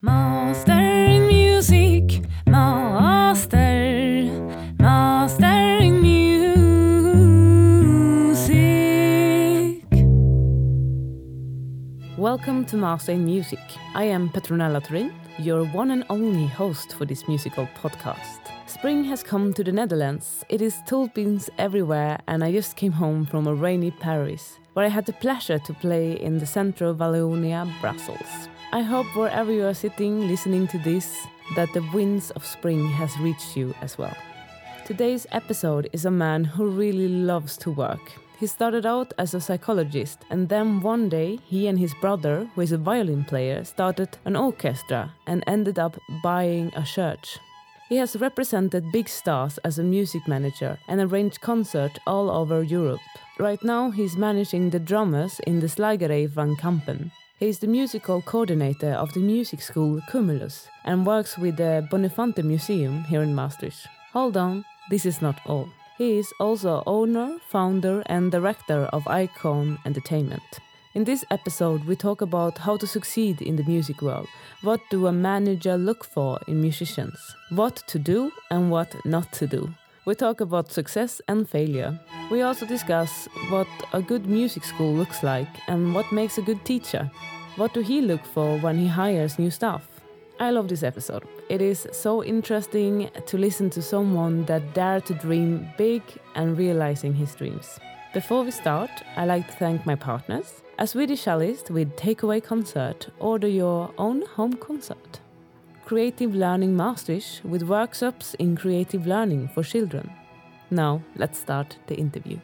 Mastering music, master, mastering music. Welcome to Mastering Music. I am Petronella Turin, your one and only host for this musical podcast. Spring has come to the Netherlands. It is tulpines everywhere, and I just came home from a rainy Paris, where I had the pleasure to play in the Centro Wallonia, Brussels. I hope wherever you are sitting listening to this, that the winds of spring has reached you as well. Today's episode is a man who really loves to work. He started out as a psychologist, and then one day he and his brother, who is a violin player, started an orchestra and ended up buying a church. He has represented big stars as a music manager and arranged concerts all over Europe. Right now, he's managing the drummers in the Slagerij van Kampen. He is the musical coordinator of the music school Kumulus and works with the Bonnefanten Museum here in Maastricht. Hold on, this is not all. He is also owner, founder, and director of Icon Entertainment. In this episode, we talk about how to succeed in the music world. What do a manager look for in musicians? What to do and what not to do. We talk about success and failure. We also discuss what a good music school looks like and what makes a good teacher. What do he look for when he hires new staff? I love this episode. It is so interesting to listen to someone that dare to dream big and realizing his dreams. Before we start, I like to thank my partners. A Swedish cellist with Takeaway Concert, order your own home concert. Creative Learning Maastricht with workshops in creative learning for children. Now, let's start the interview.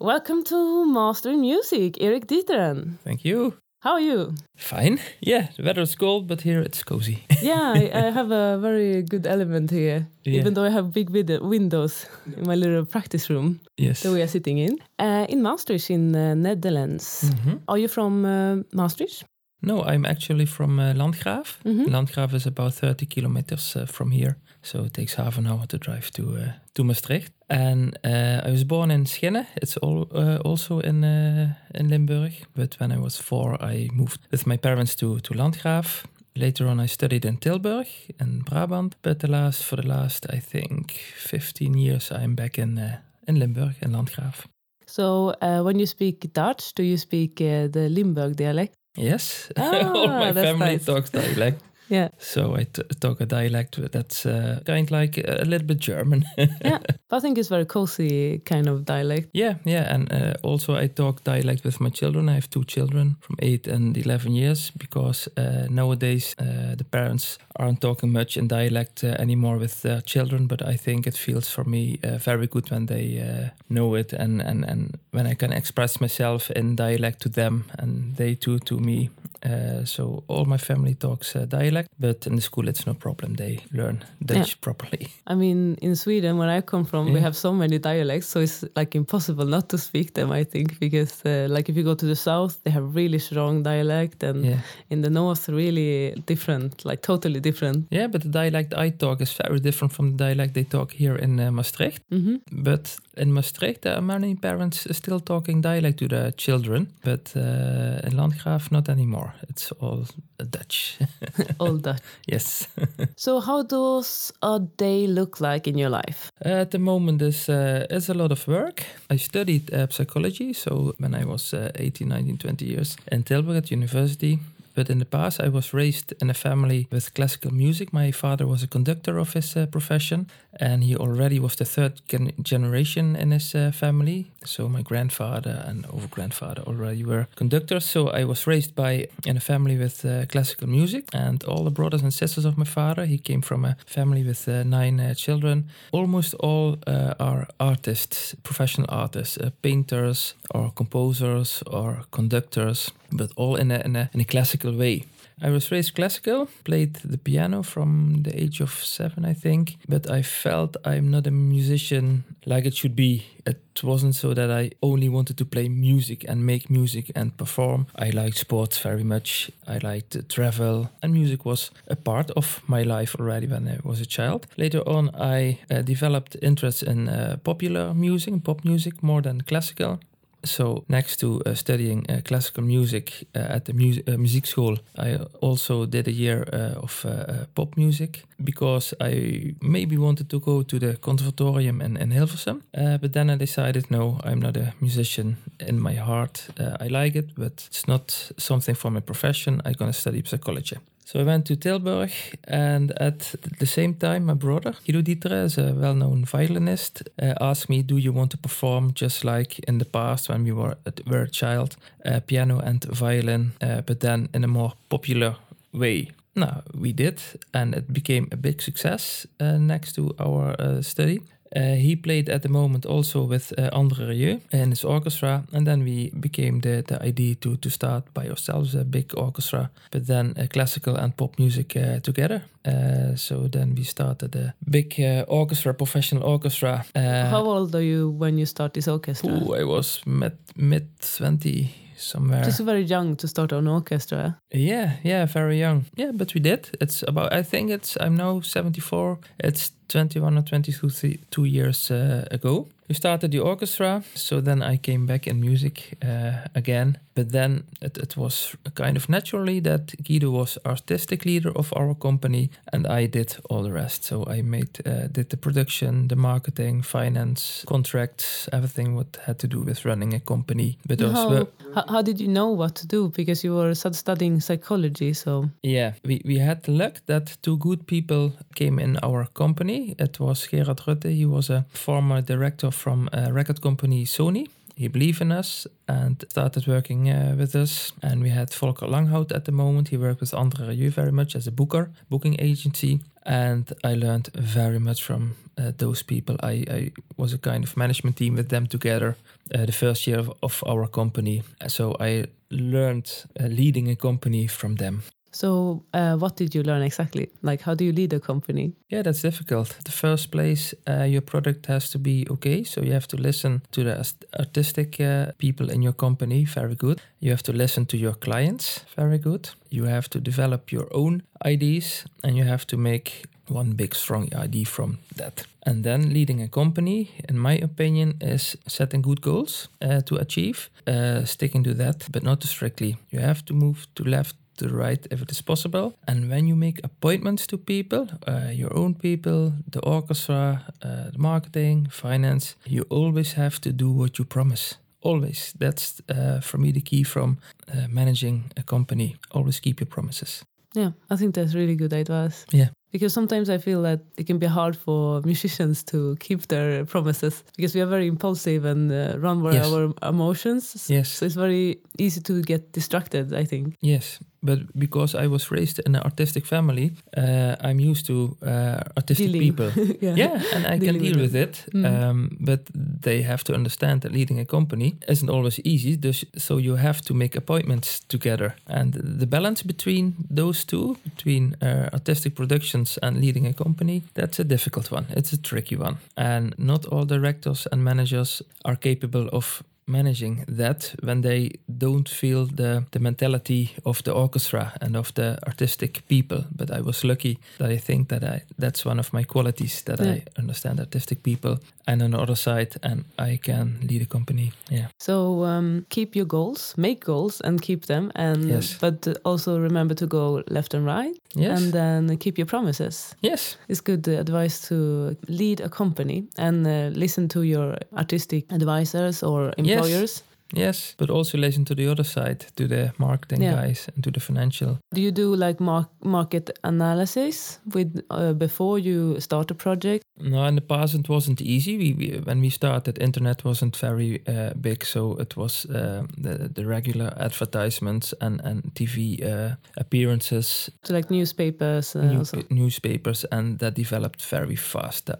Welcome to Mastering Music, Erik Dieteren. Thank you. How are you? Fine. Yeah, the weather is cold, but here it's cozy. yeah, I, I, have a very good element here, yeah. even though I have big windows in my little practice room yes. that we are sitting in. Uh, in Maastricht, in uh, Netherlands. Mm-hmm. Are you from uh, Maastricht? No, I'm actually from uh, Landgraaf. Mhm. Landgraaf is about 30 kilometers uh, from here, so it takes half an hour to drive to uh, to Maastricht. And uh, I was born in Schinnen. It's all, uh, also in uh, in Limburg. But when I was four, I moved with my parents to to Landgraaf. Later on, I studied in Tilburg in Brabant. But the last for the last, I think, 15 years, I'm back in uh, in Limburg in Landgraaf. So, uh, when you speak Dutch, do you speak uh, the Limburg dialect? Yes, Ah, all my family nice. talks dialect. Yeah. So I t- talk a dialect that's uh, kind of like a little bit German. yeah, I think it's very cozy kind of dialect. yeah, yeah, and uh, also I talk dialect with my children. I have two children from eight and eleven years because uh, nowadays uh, the parents aren't talking much in dialect uh, anymore with their children. But I think it feels for me uh, very good when they uh, know it and, and and when I can express myself in dialect to them and they too to me. Uh, so all my family talks uh, dialect, but in the school it's no problem. They learn Dutch properly. I mean, in Sweden, where I come from, we have so many dialects, so it's like impossible not to speak them. I think because, uh, like, if you go to the south, they have really strong dialect, and Yeah, in the north, really different, like totally different. yeah, but the dialect I talk is very different from the dialect they talk here in uh, Maastricht. hmm But in Maastricht, there are many parents still talking dialect to their children, but uh, in Landgraaf, not anymore. It's all Dutch. All Dutch. yes. So, how does a day look like in your life? At the moment, is uh, is a lot of work. I studied uh, psychology, so when I was uh, 18, 19, 20 years in Tilburg at university. But in the past, I was raised in a family with classical music. My father was a conductor of his uh, profession, and he already was the third gen- generation in his uh, family. So my grandfather and over grandfather already were conductors. So I was raised by in a family with uh, classical music, and all the brothers and sisters of my father. He came from a family with uh, nine uh, children. Almost all uh, are artists, professional artists, painters or composers or conductors, but all in a, in a in a classical way. I was raised classical, played the piano from the age of seven, I think, but I felt I'm not a musician like it should be. It wasn't so that I only wanted to play music and make music and perform. I liked sports very much. I liked to travel, and music was a part of my life already when I was a child. Later on, I uh, developed interest in uh, popular music, pop music, more than classical. So next to uh, studying uh, classical music uh, at the mu- uh, music school, I also did a year uh, of uh, pop music because I maybe wanted to go to the conservatorium in, in Hilversum. But then I decided, no, I'm not a musician in my heart. I like it, but it's not something for my profession. I'm going to study psychology. So I went to Tilburg, and at the same time, my brother, Guido Dieteren, is a well known violinist, uh, asked me, Do you want to perform just like in the past when we were, were a child, uh, piano and violin, uh, but then in a more popular way? No, we did, and it became a big success uh, next to our uh, study. Uh, he played at the moment also with uh, Andre Rieu and his orchestra, and then we became the, the idea to, to start by ourselves a big orchestra, but then uh, classical and pop music uh, together. Uh, so then we started a big uh, orchestra, professional orchestra. Uh, How old are you when you start this orchestra? ooh, I was mid mid twenty somewhere. Just very young to start an orchestra. Yeah, yeah, very young. Yeah, but we did. It's about. I think it's. I'm now 74. It's 21 or 22 th- two years uh, ago. We started the orchestra, so then I came back in music uh, again. But then it, it was kind of naturally that Guido was artistic leader of our company, and I did all the rest. So I made uh, did the production, the marketing, finance, contracts, everything what had to do with running a company. But How, were how, how did you know what to do? Because you were studying psychology, so Yeah, we, we had the luck that two good people came in our company. It was Gerard Rutte. He was a former director from a record company Sony. He believed in us and started working uh, with us. And we had Volker Langhout at the moment. He worked with Andre Rieu very much as a booker, booking agency. And I learned very much from uh, those people. I, I was a kind of management team with them together uh, the first year of, of our company. So I learned uh, leading a company from them. So uh, what did you learn exactly? Like how do you lead a company? Yeah, that's difficult. The first place, uh, your product has to be okay. So you have to listen to the artistic uh, people in your company, very good. You have to listen to your clients, very good. You have to develop your own ideas and you have to make one big strong idea from that. And then leading a company, in my opinion, is setting good goals uh, to achieve, uh, sticking to that, but not too strictly. You have to move to left the right if it is possible. And when you make appointments to people, uh, your own people, the orchestra, uh, the marketing, finance, you always have to do what you promise. Always. That's uh, for me the key from uh, managing a company. Always keep your promises. Yeah, I think that's really good advice. Yeah. Because sometimes I feel that it can be hard for musicians to keep their promises because we are very impulsive and uh, run by Yes. our emotions. Yes. So it's very easy to get distracted, I think. Yes, but because I was raised in an artistic family, uh, I'm used to uh, artistic Dealing. people. yeah. yeah, and I can deal with with it. Mm. Um, but they have to understand that leading a company isn't always easy. So you have to make appointments together, and the balance between those two, between uh, artistic productions and leading a company, that's a difficult one. It's a tricky one, and not all directors and managers are capable of managing that when they don't feel the, the mentality of the orchestra and of the artistic people but i was lucky that i think that i that's one of my qualities that Yeah. i understand artistic people and on the other side and i can lead a company yeah So um, keep your goals, make goals, and keep them. And Yes. but also remember to go left and right, yes and then keep your promises. yes It's good advice to lead a company and uh, listen to your artistic advisors or employers. Yes but also listen to the other side to the marketing Yeah. guys and to the financial Do you do like mar- market analysis with uh, before you start a project? No, in the past it wasn't easy. We, we when we started, internet wasn't very uh, big, so it was uh, the the regular advertisements and and TV uh, appearances, So like newspapers uh, new- also. newspapers, and that developed very fast uh,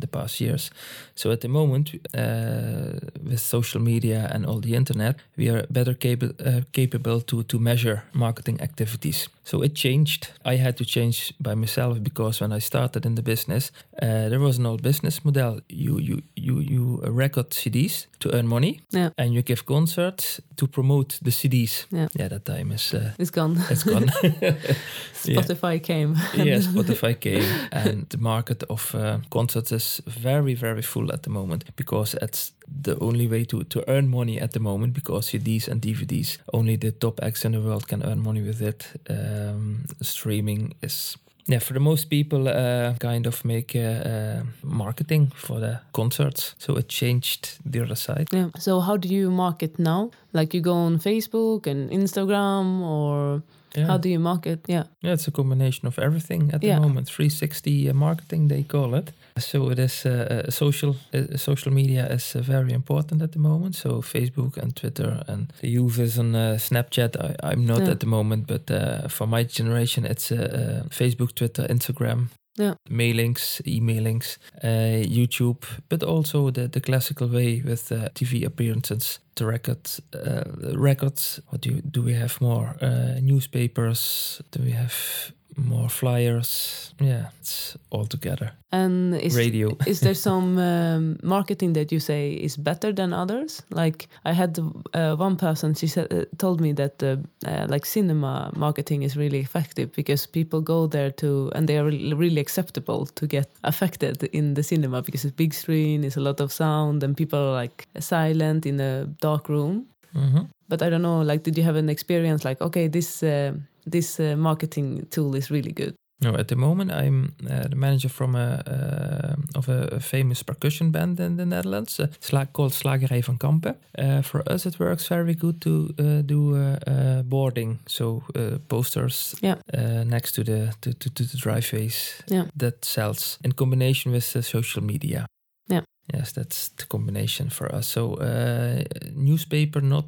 the past years. So at the moment, uh, with social media and all the internet, we are better capable uh, capable to to measure marketing activities. So it changed. I had to change by myself because when I started in the business, uh, there was an old business model. You you you you record CDs to earn money, Yeah. and you give concerts to promote the CDs. Yeah. yeah that time is uh, It's gone. it's gone. Spotify came. yeah, Spotify came, and the market of uh, concerts is very, very full at the moment because it's the only way to, to earn money at the moment because CDs and DVDs, only the top acts in the world can earn money with it. Um, streaming is. Yeah, for the most people, uh, kind of make uh, uh, marketing for the concerts. So it changed the other side. Yeah. So how do you market now? Like you go on Facebook and Instagram, or Yeah. how do you market? Yeah. Yeah, it's a combination of everything at the Yeah. moment. 360 uh, marketing, they call it. So it is uh, uh, social. Uh, social media is uh, very important at the moment. So Facebook and Twitter and the youth is on uh, Snapchat. I, I'm not Yeah. at the moment, but uh, for my generation, it's uh, uh, Facebook, Twitter, Instagram. Yeah. Mailings, emailings, uh, YouTube, but also the, the classical way with uh, TV appearances, the records, uh, records. What do you, do we have more? Uh, newspapers. Do we have more flyers? Yeah, it's all together. And is Radio. is there some um, marketing that you say is better than others? Like I had uh, one person, she said, uh, told me that uh, uh, like cinema marketing is really effective because people go there to, and they are really, acceptable to get affected in the cinema because it's big screen, it's a lot of sound, and people are like silent in a dark room. hmm But I don't know, like, did you have an experience like, okay, this uh, this uh, marketing tool is really good? No, at the moment I'm uh, the manager from a uh, of a, famous percussion band in the Netherlands, uh, called Slagerij van Kampen. Uh, for us, it works very good to uh, do boarding, so uh, posters Yeah. uh, next to the to, to, to the driveways Yeah. that sells in combination with social media. Yeah. Yes, that's the combination for us. So uh, newspaper not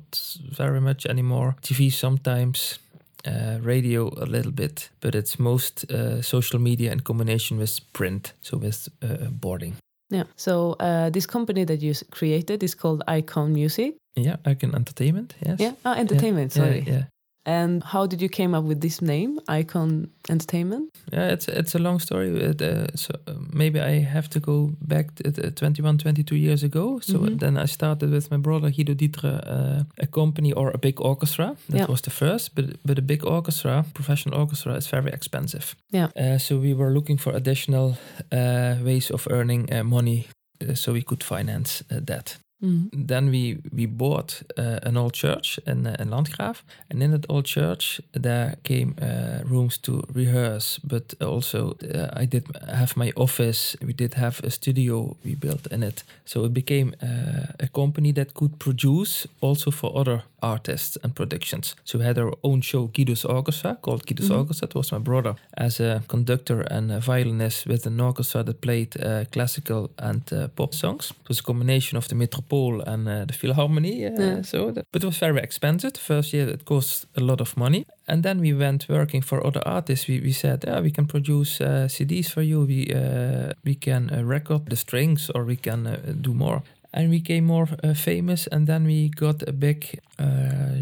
very much anymore. TV sometimes. Uh, radio a little bit, but it's most uh, social media in combination with print, so with uh, boarding. Yeah. So uh, this company that you created is called Icon Music. Yeah, Icon Entertainment. Yes. Yeah. Oh, entertainment. Yeah, Sorry. Yeah. And how did you came up with this name, Icon Entertainment? Yeah, it's it's a long story. It, uh, so uh, maybe I have to go back to, uh, 21, 22 years ago. So Mhm. then I started with my brother Guido Dieteren, uh, a company or a big orchestra. That Yeah. was the first, but but a big orchestra, professional orchestra, is very expensive. Yeah. Uh, so we were looking for additional uh, ways of earning uh, money, uh, so we could finance uh, that. Mhm. Then we we bought uh, an old church in, uh, in Landgraaf, and in that old church there came uh, rooms to rehearse, but also uh, I did have my office. We did have a studio we built in it, so it became uh, a company that could produce also for other artists and productions. So we had our own show, Guido's Orchestra, called Guido's Mhm. Orchestra. It was my brother as a conductor and a violinist with an orchestra that played uh, classical and uh, pop songs. It was a combination of the Metropole and uh, the Philharmonie. Uh, Yeah. So, that, but it was very expensive. The first year it cost a lot of money. And then we went working for other artists. We, we said, yeah, we can produce uh, CDs for you. We uh, we can uh, record the strings, or we can uh, do more. And we became more uh, famous, and then we got a big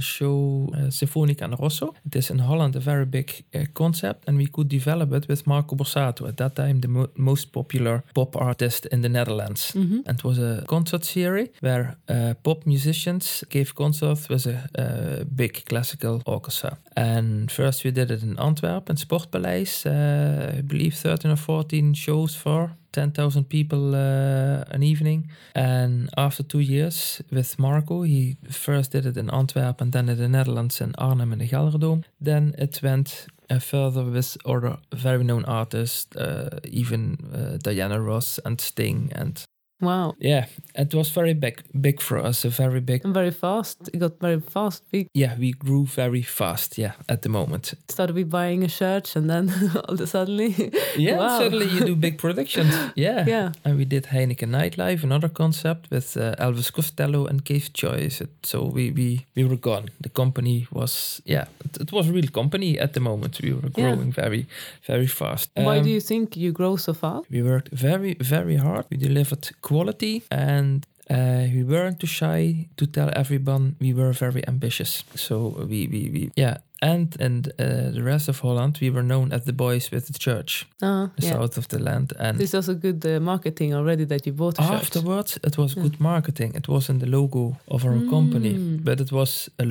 show, uh, Symphonica in Rosso. It is in Holland a very big uh, concept, and we could develop it with Marco Borsato, at that time the mo- most popular pop artist in the Netherlands. Mhm. And it was a concert series where pop musicians gave concerts with a uh, big classical orchestra. And first we did it in Antwerp, in Sportpaleis, uh, I believe 13 or 14 shows for 10,000 people uh, an evening. And after two years with Marco, he first did it in Antwerp and then in the Netherlands in Arnhem in the GelreDome. Then it went uh, further with other very known artists, uh, even uh, Diana Ross and Sting. And Wow. yeah, it was very big, big for us, a very big. And very fast. It got very fast. We Yeah, we grew very fast. Yeah, at the moment. started with buying a church and then all of a suddenly. Yeah, Wow. suddenly you do big productions. Yeah. yeah. And we did Heineken Nightlife, another concept with uh, Elvis Costello and Cave Choice. It, so we, we we were gone. The company was yeah, it, it was a real company at the moment. We were Yeah. growing very very fast. Why Um, do you think you grow so fast? We worked very very hard. We delivered quality and. Uh, we weren't too shy to tell everyone we were very ambitious. So we, we, we yeah, And in uh, the rest of Holland, we were known as the boys with the church, Ah, the yeah. south of the land. And This was a good uh, marketing already that you bought a church. afterwards, it was Yeah. good marketing. It wasn't the logo of our company, Mm. but it was a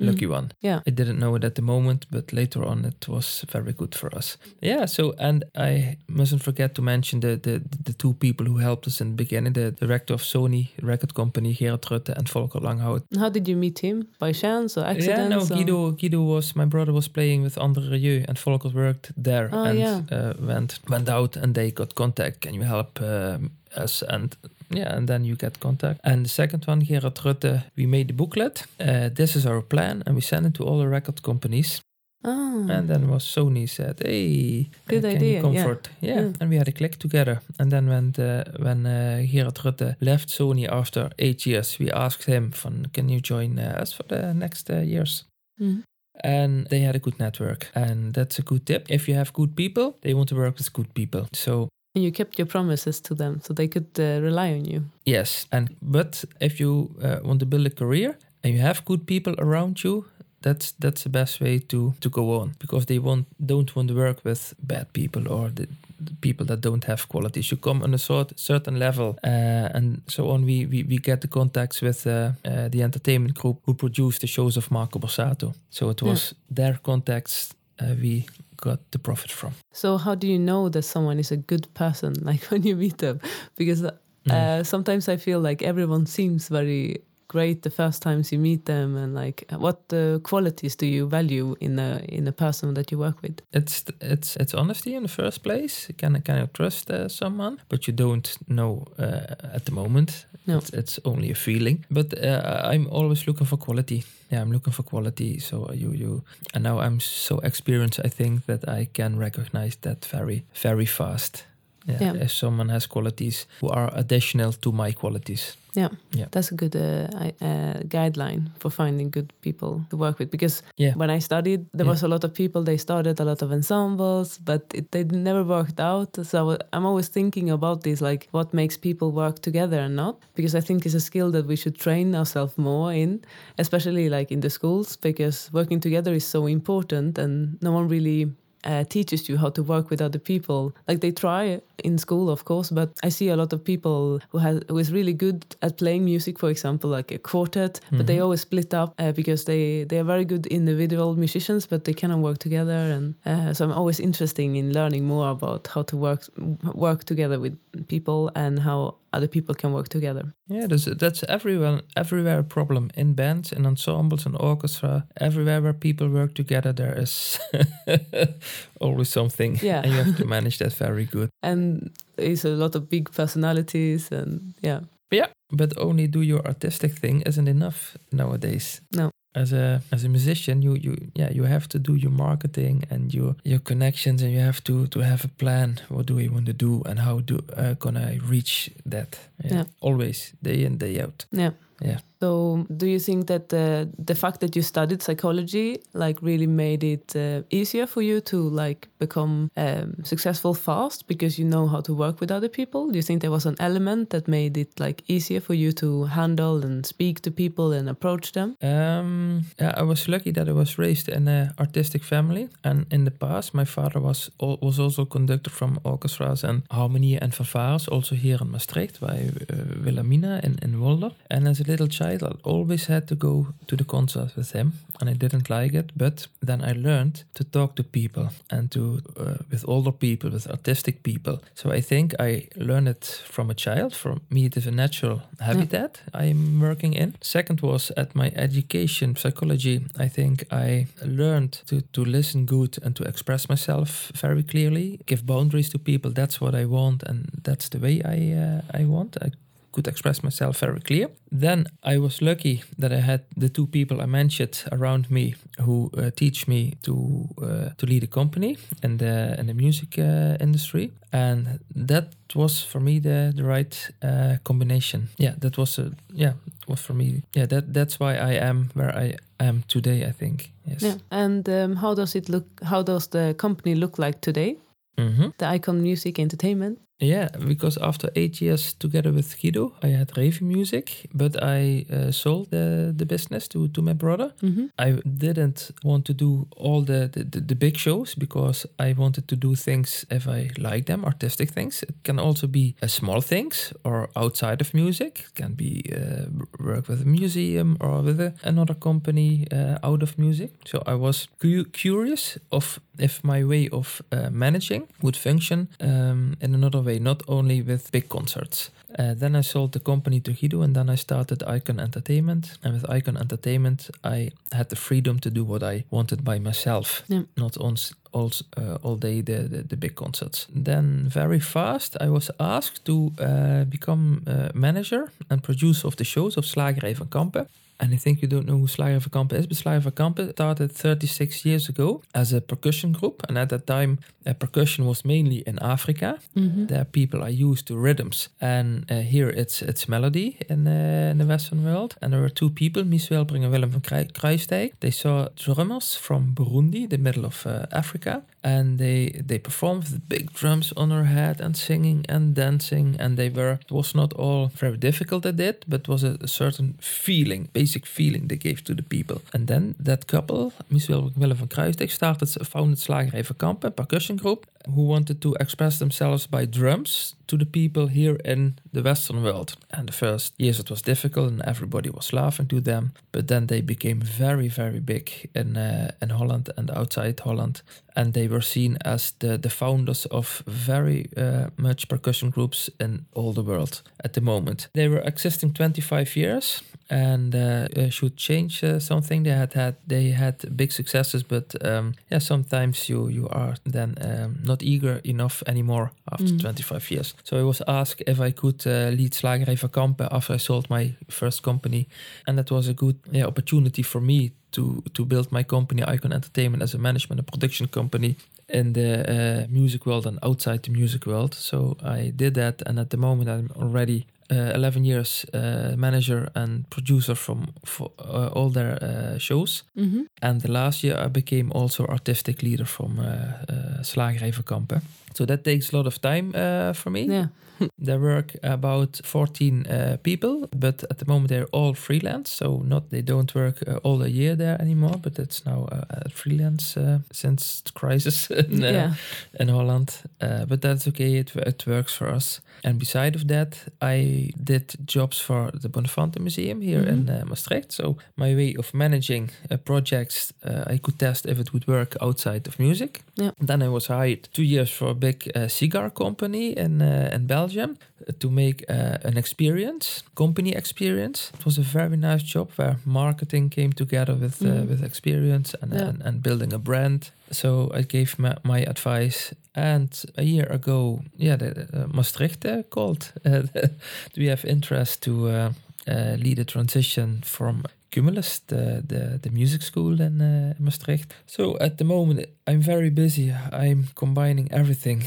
lucky. Lucky one. Yeah. I didn't know it at the moment, but later on it was very good for us. Yeah. So, and I mustn't forget to mention the the, the two people who helped us in the beginning: the director of Sony record company, Gerard Rutte, and Volker Langhout. How did you meet him? By chance or accident? Yeah, no, Guido. Guido was my brother was playing with Andre Rieu, and Volker worked there Oh, and yeah. uh, went went out, and they got contact. Can you help um, us? And yeah, and then you get contact. And the second one, Gerard Rutte, we made the booklet. Uh, this is our plan, and we sent it to all the record companies. Ah, And then was Sony said, "Hey, Good can idea, you come yeah. Yeah. Yeah. and we had a click together. And then when the, when uh, Gerard Rutte left Sony after eight years, we asked him, "Van, can you join uh, us for the next uh, years?" mm. and they had a good network and that's a good tip if you have good people they want to work with good people so and you kept your promises to them so they could uh, rely on you. yes and but if you uh, want to build a career and you have good people around you that's that's the best way to to go on because they want don't want to work with bad people or the, the people that don't have qualities you come on a sort certain level uh, and so on we, we we get the contacts with uh, uh, the entertainment group who produced the shows of Marco Borsato so it Yeah. was their contacts uh, we got the profit from So how do you know that someone is a good person? Like when you meet them, because Mm. uh, sometimes I feel like everyone seems very great the first times you meet them, and like what uh, qualities do you value in a in a person that you work with? it's it's it's honesty in the first place. Can can you trust uh, someone? But you don't know uh, at the moment. No. It's, it's only a feeling. But uh, I'm always looking for quality. Yeah, I'm looking for quality. So you you and now I'm so experienced. I think that I can recognize that very very fast. Yeah, Yeah. if someone has qualities who are additional to my qualities. Yeah, Yeah. that's a good uh, uh, guideline for finding good people to work with. Because Yeah. when I studied, there Yeah. was a lot of people. They started a lot of ensembles, but it, they never worked out. So I'm always thinking about this, like what makes people work together and not. Because I think it's a skill that we should train ourselves more in, especially like in the schools, because working together is so important, and no one really uh, teaches you how to work with other people. Like they try in school, of course, but I see a lot of people who has who is really good at playing music, for example, like a quartet, but they always split up uh, because they they are very good individual musicians, but they cannot work together. And uh, so I'm always interested in learning more about how to work work together with people and how other people can work together. Yeah, there's, that's everywhere everywhere a problem in bands, in ensembles, in orchestra. Everywhere where people work together, there is always something. Yeah. and you have to manage that very good. And there's a lot of big personalities, and yeah, Yeah, but only do your artistic thing isn't enough nowadays. No. As a as a musician, you you yeah you have to do your marketing and your your connections, and you have to to have a plan. What do we want to do, and how do uh, gonna reach that? Yeah. always day in day out. yeah. Yeah. So, do you think that the the fact that you studied psychology like really made it uh, easier for you to like become um, successful fast because you know how to work with other people? Do you think there was an element that made it like easier for you to handle and speak to people and approach them? Um, yeah, I was lucky that I was raised in an artistic family, and in the past, my father was was also conductor from orchestras and harmonie and fanfares, also here in Maastricht by uh, Wilhelmina in in Wolder. And as a little child, I always had to go to the concerts with him, and I didn't like it. But then I learned to talk to people and to uh, with older people, with artistic people. So I think I learned it from a child. For me, it is a natural habitat I'm working in. Second was at my education, psychology. I think I learned to, to listen good and to express myself very clearly, give boundaries to people. That's what I want, and that's the way I uh, I want. I could express myself very clear. Then I was lucky that I had the two people I mentioned around me who uh, teach me to uh, to lead a company in the in the music uh, industry, and that was for me the the right uh, combination. Yeah, that was a yeah was for me. Yeah, that that's why I am where I am today. I think yes. Yeah. And um, how does it look? How does the company look like today? Mhm. The Icon Music Entertainment. Yeah, because after eight years together with Guido, I had Revi Music, but I uh, sold the, the business to, to my brother. Mhm. I didn't want to do all the, the, the, the big shows because I wanted to do things if I like them, artistic things. It can also be uh, small things or outside of music. It can be uh, work with a museum or with a, another company uh, out of music. So I was cu- curious of if my way of uh, managing would function um, in another way, not only with big concerts. Uh, then I sold the company to Guido, and then I started Icon Entertainment. And with Icon Entertainment, I had the freedom to do what I wanted by myself, Yeah. not on all uh, all day the, the the big concerts. Then very fast, I was asked to uh, become uh, manager and producer of the shows of Slagerij van Kampen. And I think you don't know who Slager van Kampen is, but Slager van Kampen started 36 years ago as a percussion group. And at that time, uh, percussion was mainly in Africa. Mhm. There people are used to rhythms, and uh, here it's it's melody in, uh, in the Western world. And there were two people, Michel Bring and Willem van Krij- They saw drummers from Burundi, the middle of uh, Africa, and they they performed with big drums on their head and singing and dancing. And they were it was not all very difficult at it, but was a, a certain feeling, basic feeling they gave to the people. And then that couple, Michel Willem van Kruijsdijk, started founded Slagerij van Kampen, a percussion group who wanted to express themselves by drums to the people here in the Western world. And the first years it was difficult and everybody was laughing to them. But then they became very, very big in, uh, in Holland and outside Holland. And they were seen as the, the founders of very uh, much percussion groups in all the world at the moment. They were existing 25 years and uh, uh, should change uh, something. They had had they had big successes, but um, yeah, sometimes you you are then um, not eager enough anymore after Mm. 25 years. So I was asked if I could uh, lead Slagerij van Kampen after I sold my first company, and that was a good yeah, opportunity for me to to build my company Icon Entertainment as a management and production company in the uh, music world and outside the music world. So I did that, and at the moment I'm already uh, 11 years uh, manager and producer from for, uh, all their uh, shows. Mhm. And the last year I became also artistic leader from uh, uh, Slagerij van Kampen. So that takes a lot of time uh, for me. Yeah. There work about 14 uh, people, but at the moment they're all freelance. So not they don't work uh, all a year there anymore, but it's now uh, freelance uh, since the crisis in, uh, yeah. in Holland. Uh, but that's okay. It, it works for us. And beside of that, I did jobs for the Bonnefanten Museum here in uh, Maastricht. So my way of managing uh, projects, uh, I could test if it would work outside of music. Yeah. Then I was hired two years for a big uh, cigar company in uh, in Belgium uh, to make uh, an experience, company experience. It was a very nice job where marketing came together with uh, Mhm. with experience and, Yeah. and and building a brand. So I gave my, my advice. And a year ago, yeah, the, uh, Maastricht uh, called. Uh, do we have interest to uh, lead a transition from Kumulus, the, the, the music school in uh, Maastricht? So at the moment, I'm very busy. I'm combining everything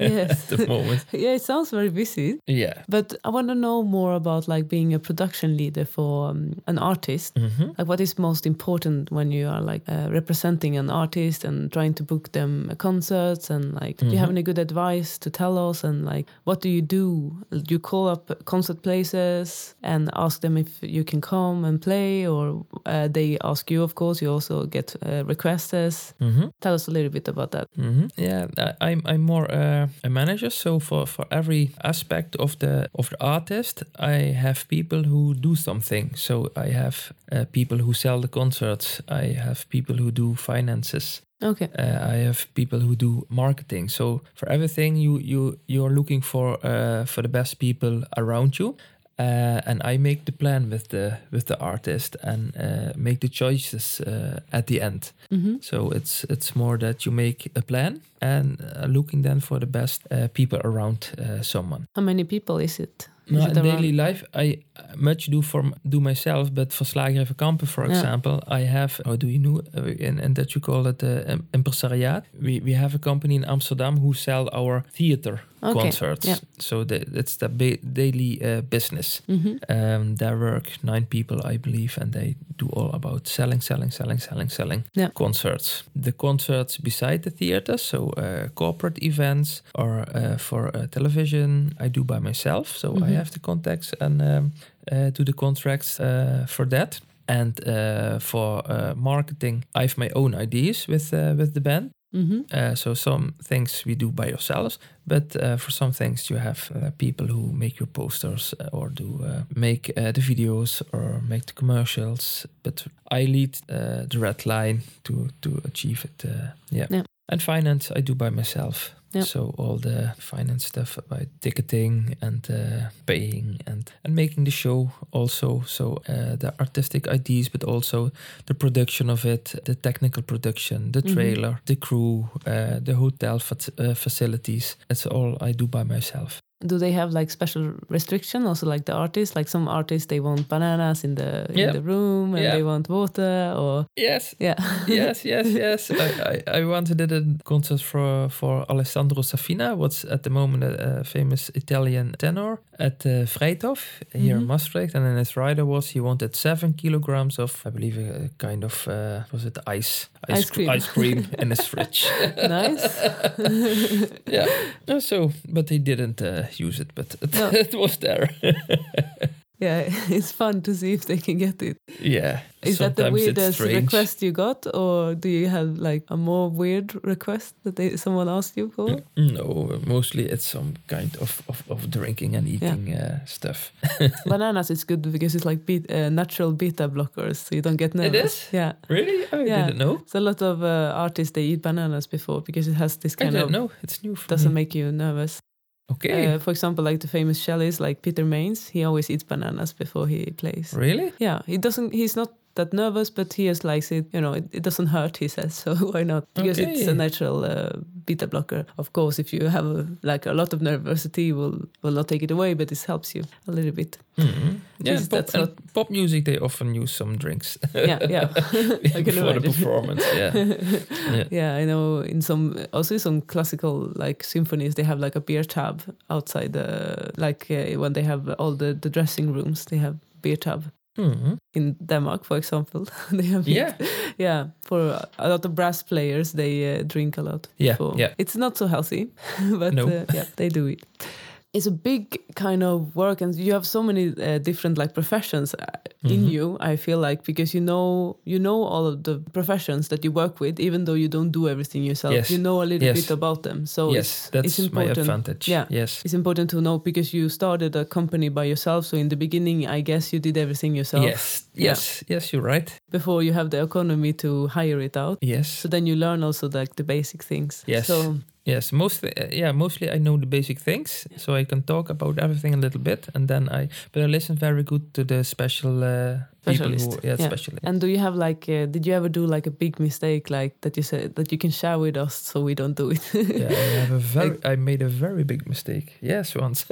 Yes. at the moment. yeah, it sounds very busy. Yeah. But I want to know more about like being a production leader for um, an artist. hmm Like, what is most important when you are like uh, representing an artist and trying to book them concerts? And like, do you have Mhm. any good advice to tell us? And like, what do you do? Do you call up concert places and ask them if you can come and play, or uh, they ask you? Of course, you also get uh, requests. hmm Tell us a little bit about that. hmm Yeah, I- I'm I'm more uh, a manager. So for for every aspect of the of the artist, I have people who do something. So I have uh, people who sell the concerts. I have people who do finances. Okay. Uh, I have people who do marketing. So for everything, you you you're looking for uh, for the best people around you. Uh, and I make the plan with the with the artist and uh, make the choices uh, at the end. hmm So it's it's more that you make a plan and uh, looking then for the best uh, people around uh, someone. How many people is it? Is No, it in daily life, I much do for do myself, but for Slager Kampen, for Yeah. example, I have. How do you know? In, in that you call it uh, im- impresariaat. We we have a company in Amsterdam who sell our theater Okay, concerts. yeah. So the, it's the daily uh, business. Mhm. Um, there work nine people, I believe, and they do all about selling, selling, selling, selling, selling Yeah. concerts. The concerts beside the theater, so uh, corporate events or uh, for uh, television, I do by myself. So I Mhm. have the contacts and um, uh, do the contracts uh, for that. And uh, for uh, marketing, I have my own ideas with uh, with the band. Mhm. Uh, so some things we do by ourselves, but uh, for some things you have uh, people who make your posters or do uh, make uh, the videos or make the commercials. But I lead uh, the red line to to achieve it. Uh, yeah. Yeah. And finance I do by myself. Yeah. So all the finance stuff about ticketing and uh, paying and and making the show also. So uh, the artistic ideas, but also the production of it, the technical production, the Mhm. trailer, the crew, uh, the hotel fac- uh, facilities. It's all I do by myself. Do they have like special restriction also like the artists? Like some artists they want bananas in the in the room and Yeah. they want water or Yes. yeah. yes, yes, yes. I, I, I once did a concert for for Alessandro Safina, what's at the moment a, a famous Italian tenor at uh, Vrijthof here in Mhm. Maastricht. And then his rider was he wanted seven kilograms of, I believe, a kind of uh, was it ice Ice cream. ice cream in his fridge. nice. yeah. So, but he didn't uh, use it, but it, No. it was there. yeah, it's fun to see if they can get it. yeah. Is that the weirdest request you got, or do you have like a more weird request that they, someone asked you for? No, mostly it's some kind of, of, of drinking and eating uh, stuff. Bananas is good because it's like uh, natural beta blockers, so you don't get nervous. is? Yeah. Really? I Yeah. didn't know. So a lot of uh, artists they eat bananas before because it has this kind I didn't of know. It's new doesn't me. make you nervous. Okay. Uh, for example, like the famous cellist like Peter Mains, he always eats bananas before he plays. really? Yeah, he doesn't. He's not that nervous, but he just likes it. You know, it, it doesn't hurt. He says, so why not? Because it's a natural uh, beta blocker. Of course, if you have a, like a lot of nervosity, will will not take it away, but it helps you a little bit. Mhm. Yeah, pop, that's and pop music, they often use some drinks Yeah, yeah. I can before the performance. Yeah. yeah. Yeah, I know. In some also some classical like symphonies, they have like a beer tab outside the like uh, when they have all the the dressing rooms, they have beer tab. Mhm. In Denmark, for example, they have it. Yeah. yeah. For a lot of brass players, they uh, drink a lot. Yeah, yeah. It's not so healthy, but No. uh, yeah, they do it. It's a big kind of work, and you have so many uh, different like professions uh, in Mhm. you. I feel like because you know you know all of the professions that you work with, even though you don't do everything yourself. Yes. You know a little Yes. bit about them. So yes, it's, that's it's my important. advantage. Yeah. Yes. It's important to know because you started a company by yourself. So in the beginning, I guess you did everything yourself. Yes. Yeah. Yes. Yes, you're right. Before you have the economy to hire it out. Yes. So then you learn also like the basic things. Yes. So Yes, mostly, uh, yeah, mostly I know the basic things, so I can talk about everything a little bit, and then I, but I listen very good to the special uh, people who, Specialist, yeah, yeah. specialist. And do you have like, uh, did you ever do like a big mistake, like that you said that you can share with us so we don't do it? yeah, I have a very, I made a very big mistake. Yes, once.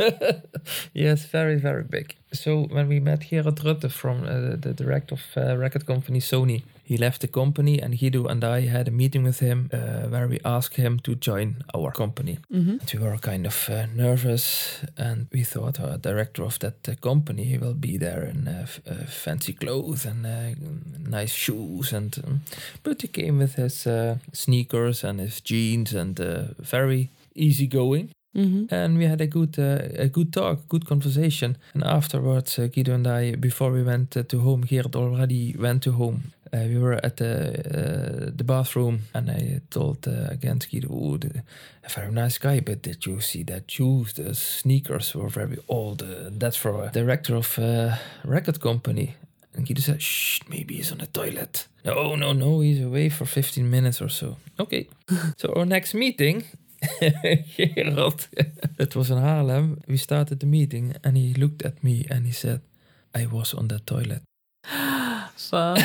yes, very, very big. So when we met Gerard Rutte from uh, the director of uh, record company Sony, he left the company, and Guido and I had a meeting with him uh, where we asked him to join our company. hmm We were kind of uh, nervous, and we thought our director of that uh, company will be there in uh, f- uh, fancy clothes and uh, nice shoes, and um, but he came with his uh, sneakers and his jeans and uh, very easygoing. hmm And we had a good uh, a good talk, good conversation. And afterwards, uh, Guido and I, before we went uh, to home, Geert already went to home. Uh, we were at the uh, the bathroom, and I told uh, again to Guido, "Oh, a very nice guy, but did you see that shoes? The sneakers were very old. Uh, that's for a director of a record company." And Guido said, "Shh, maybe he's on the toilet." No, no, no, he's away for 15 minutes or so. Okay. so our next meeting, Gerald, it was in Haarlem. We started the meeting and he looked at me and he said, I was on the toilet. Fuck.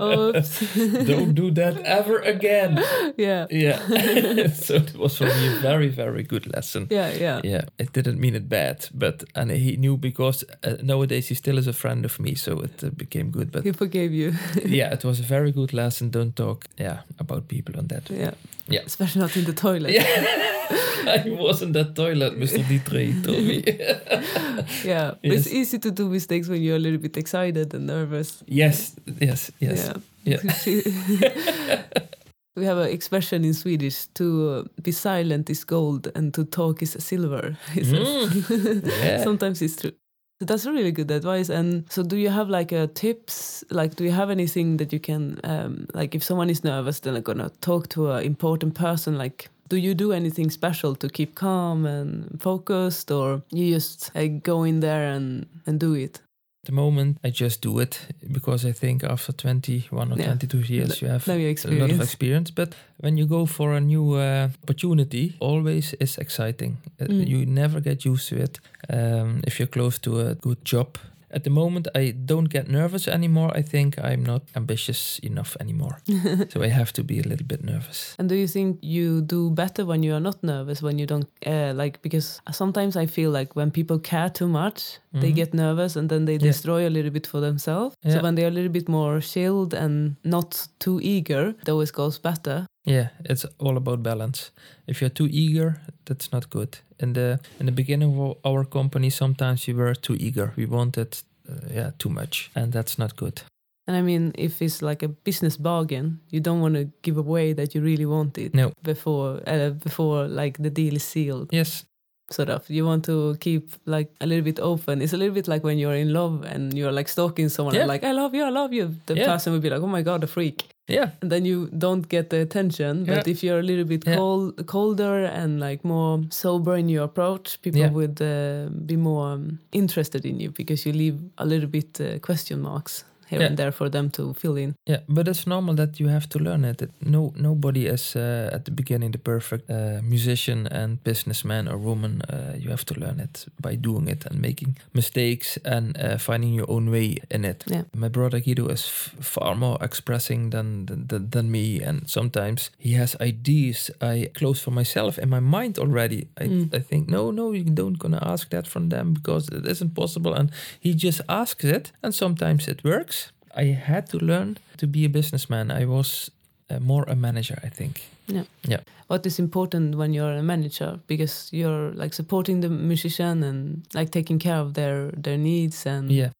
Oops. Don't do that ever again. yeah. Yeah. so it was for me a very, very good lesson. Yeah, yeah. Yeah, it didn't mean it bad, but and he knew because uh, nowadays he still is a friend of me, so it uh, became good. But He forgave you. yeah, it was a very good lesson. Don't talk, yeah, about people on that. yeah. Yeah. Especially not in the toilet. Yeah, I was in that toilet, Mr. Dieteren told me. Yeah. But It's easy to do mistakes when you're a little bit excited and nervous. yes, yes, yes. Yeah. Yeah. we have an expression in Swedish to uh, be silent is gold and to talk is silver. Mm. Yeah. Sometimes it's true. That's really good advice. And so, do you have like a tips? Like, do you have anything that you can, um, like, if someone is nervous, then they're gonna talk to an important person. Like, do you do anything special to keep calm and focused, or you just uh, go in there and and do it? At the moment, I just do it because I think after 21 or Yeah. 22 years, you have a lot of experience. But when you go for a new uh, opportunity, always is exciting. Uh, Mm. You never get used to it um, if you're close to a good job. At the moment, I don't get nervous anymore. I think I'm not ambitious enough anymore. so I have to be a little bit nervous. And do you think you do better when you are not nervous? When you don't uh, like because sometimes I feel like when people care too much, they Mhm. get nervous and then they Yeah. destroy a little bit for themselves. So when they are a little bit more chilled and not too eager, it always goes better. Yeah, it's all about balance. If you're too eager, that's not good. In the in the beginning of our company, sometimes we were too eager. We wanted, uh, yeah, too much, and that's not good. And I mean, if it's like a business bargain, you don't want to give away that you really want it No. before uh, before like the deal is sealed. Yes, Sort of. You want to keep like a little bit open. It's a little bit like when you're in love and you're like stalking someone, Yeah. like I love you, I love you. The Yeah. person would be like, oh my god, a freak. yeah, and then you don't get the attention. But Yeah. if you're a little bit cold, colder and like more sober in your approach, people would uh, be more um, interested in you because you leave a little bit uh, question marks here Yeah. and there for them to fill in. yeah. But it's normal that you have to learn it. It- No, nobody is uh, at the beginning the perfect uh, musician and businessman or woman. Uh, you have to learn it by doing it and making mistakes and uh, finding your own way in it. Yeah. My brother Guido is f- far more expressing than, than than me, and sometimes he has ideas I close for myself in my mind already. I, Mm. I think no, no, you don't gonna ask that from them because it isn't possible, and he just asks it, and sometimes it works. I had to learn to be a businessman. I was uh, more a manager, I think. Yeah. Yeah. What is important when you're a manager because you're like supporting the musician and like taking care of their their needs and Yeah,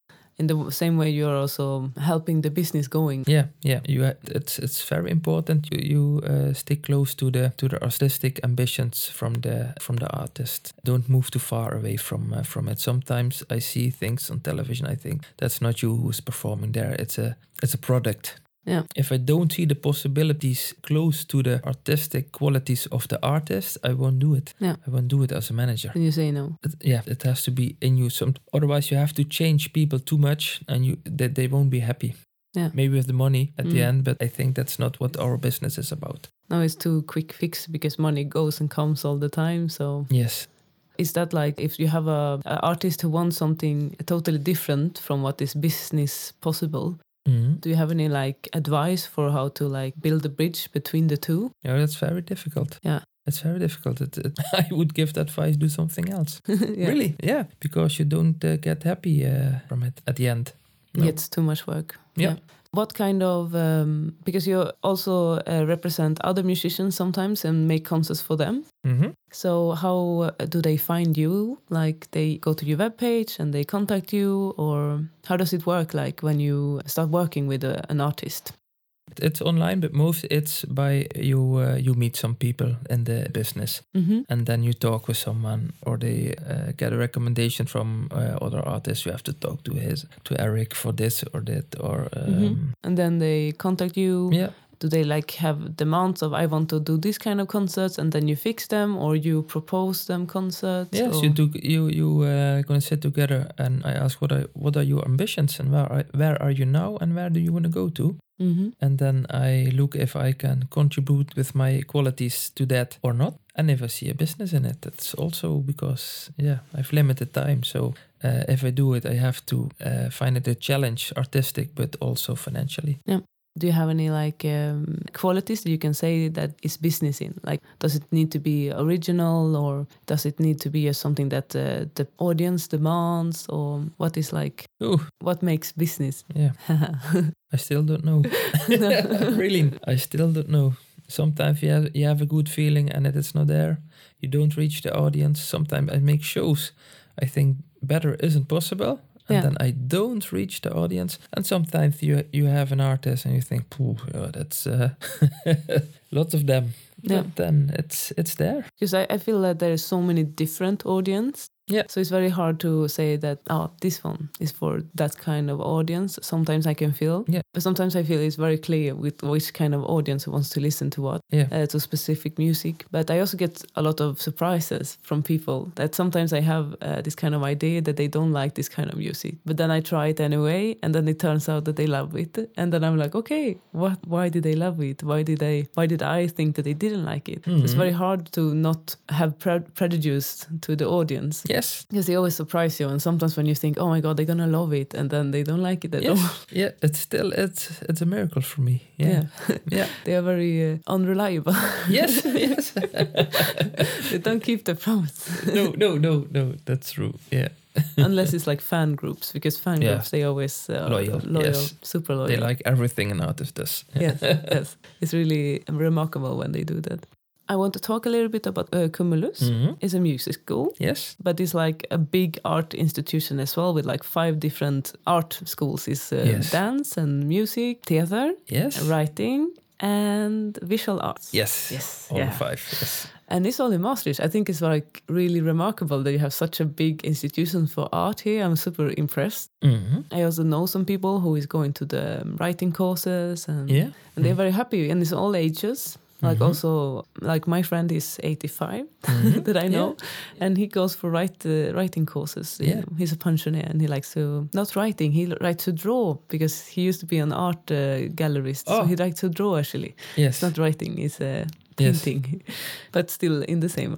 in the same way you're also helping the business going. yeah, yeah. You, ha- it's it's very important. You you uh, stick close to the to the artistic ambitions from the from the artist. Don't move too far away from uh, from it. Sometimes I see things on television. I think that's not you who's performing there. It's a it's a product. Yeah. If I don't see the possibilities close to the artistic qualities of the artist, I won't do it. Yeah. I won't do it as a manager. And you say no. It- yeah, it has to be in you. Some otherwise, you have to change people too much, and you they, they won't be happy. Yeah. Maybe with the money at the Mm. end, but I think that's not what our business is about. Now it's too quick fix because money goes and comes all the time. So Yes. is that like if you have a, a artist who wants something totally different from what is business possible? Mhm. Do you have any like advice for how to like build a bridge between the two? Yeah, that's very difficult. Yeah. It's very difficult. It, it, I would give that advice: do something else. yeah. Really? Yeah, because you don't uh, get happy uh, from it at the end. No. It's too much work. Yeah. What kind of um, because you also uh, represent other musicians sometimes and make concerts for them. Mhm. So how uh, do they find you? Like they go to your webpage and they contact you, or how does it work? Like when you start working with a, an artist? It's online, but most it's by you. Uh, you meet some people in the business, Mm-hmm. and then you talk with someone or they uh, get a recommendation from uh, other artists you have to talk to his to eric for this or that or um, Mhm. And then they contact you. yeah Do they like have demands of I want to do this kind of concerts, and then you fix them, or you propose them concerts? yes or- you do you you uh, gonna sit together and i ask what are what are your ambitions and where are, where are you now and where do you want to go to Mhm. and then i look if i can contribute with my qualities to that or not and if i see a business in it that's also because yeah i've limited time so uh, if I do it, I have to uh, find it a challenge, artistic, but also financially. Do you have any like um, qualities that you can say that is business in? Like, does it need to be original, or does it need to be uh, something that uh, the audience demands, or what is like Ooh, what makes business? yeah. I still don't know. really, I still don't know. Sometimes you have, you have a good feeling and it is not there. You don't reach the audience. Sometimes I make shows. I think better isn't possible. And Yeah. then I don't reach the audience. And sometimes you you have an artist and you think, "Pooh, yeah, that's uh, lots of them." Yeah. But then it's it's there. Because I, I feel that there is so many different audience. Yeah. So it's very hard to say that oh this one is for that kind of audience. Sometimes I can feel. Yeah. But sometimes I feel it's very clear with which kind of audience wants to listen to what. Yeah. Uh, to specific music. But I also get a lot of surprises from people that sometimes I have uh, this kind of idea that they don't like this kind of music. But then I try it anyway, and then it turns out that they love it. And then I'm like, okay, what? Why did they love it? Why did they? Why did I think that they didn't like it? So it's Mhm. very hard to not have pre- prejudice to the audience. Yes. Because they always surprise you, and sometimes when you think, "Oh my God, they're gonna love it," and then they don't like it at Yes. all. Yeah. It's still it's it's a miracle for me. Yeah. Yeah. they are very uh, unreliable. yes. Yes. they don't keep their promise, no. No. No. No. That's true. Yeah. unless it's like fan groups. Because fan Yeah. groups, they always uh, Loyal, loyal, yes. super loyal. They like everything an artist does. yes, yes, it's really remarkable when they do that. I want to talk a little bit about uh, Kumulus. Mhm. It's a music school. Yes. but it's like a big art institution as well with like five different art schools is uh, Yes. dance and music theater Yes. writing and visual arts Yes. yes All yeah. five. Yes. and it's all in maastricht i think it's like really remarkable that you have such a big institution for art here i'm super impressed Mhm. i also know some people who is going to the writing courses and, Yeah. and they're very happy and it's all ages like Mhm. also like my friend is 85 Mhm. that I know, and he goes for write uh, writing courses. Yeah. he's a pensioner, and he likes to not writing. He likes to draw because he used to be an art uh, gallerist, so Oh. he likes to draw. Actually, Yes. it's not writing; it's uh, Yes. painting, but still in the same.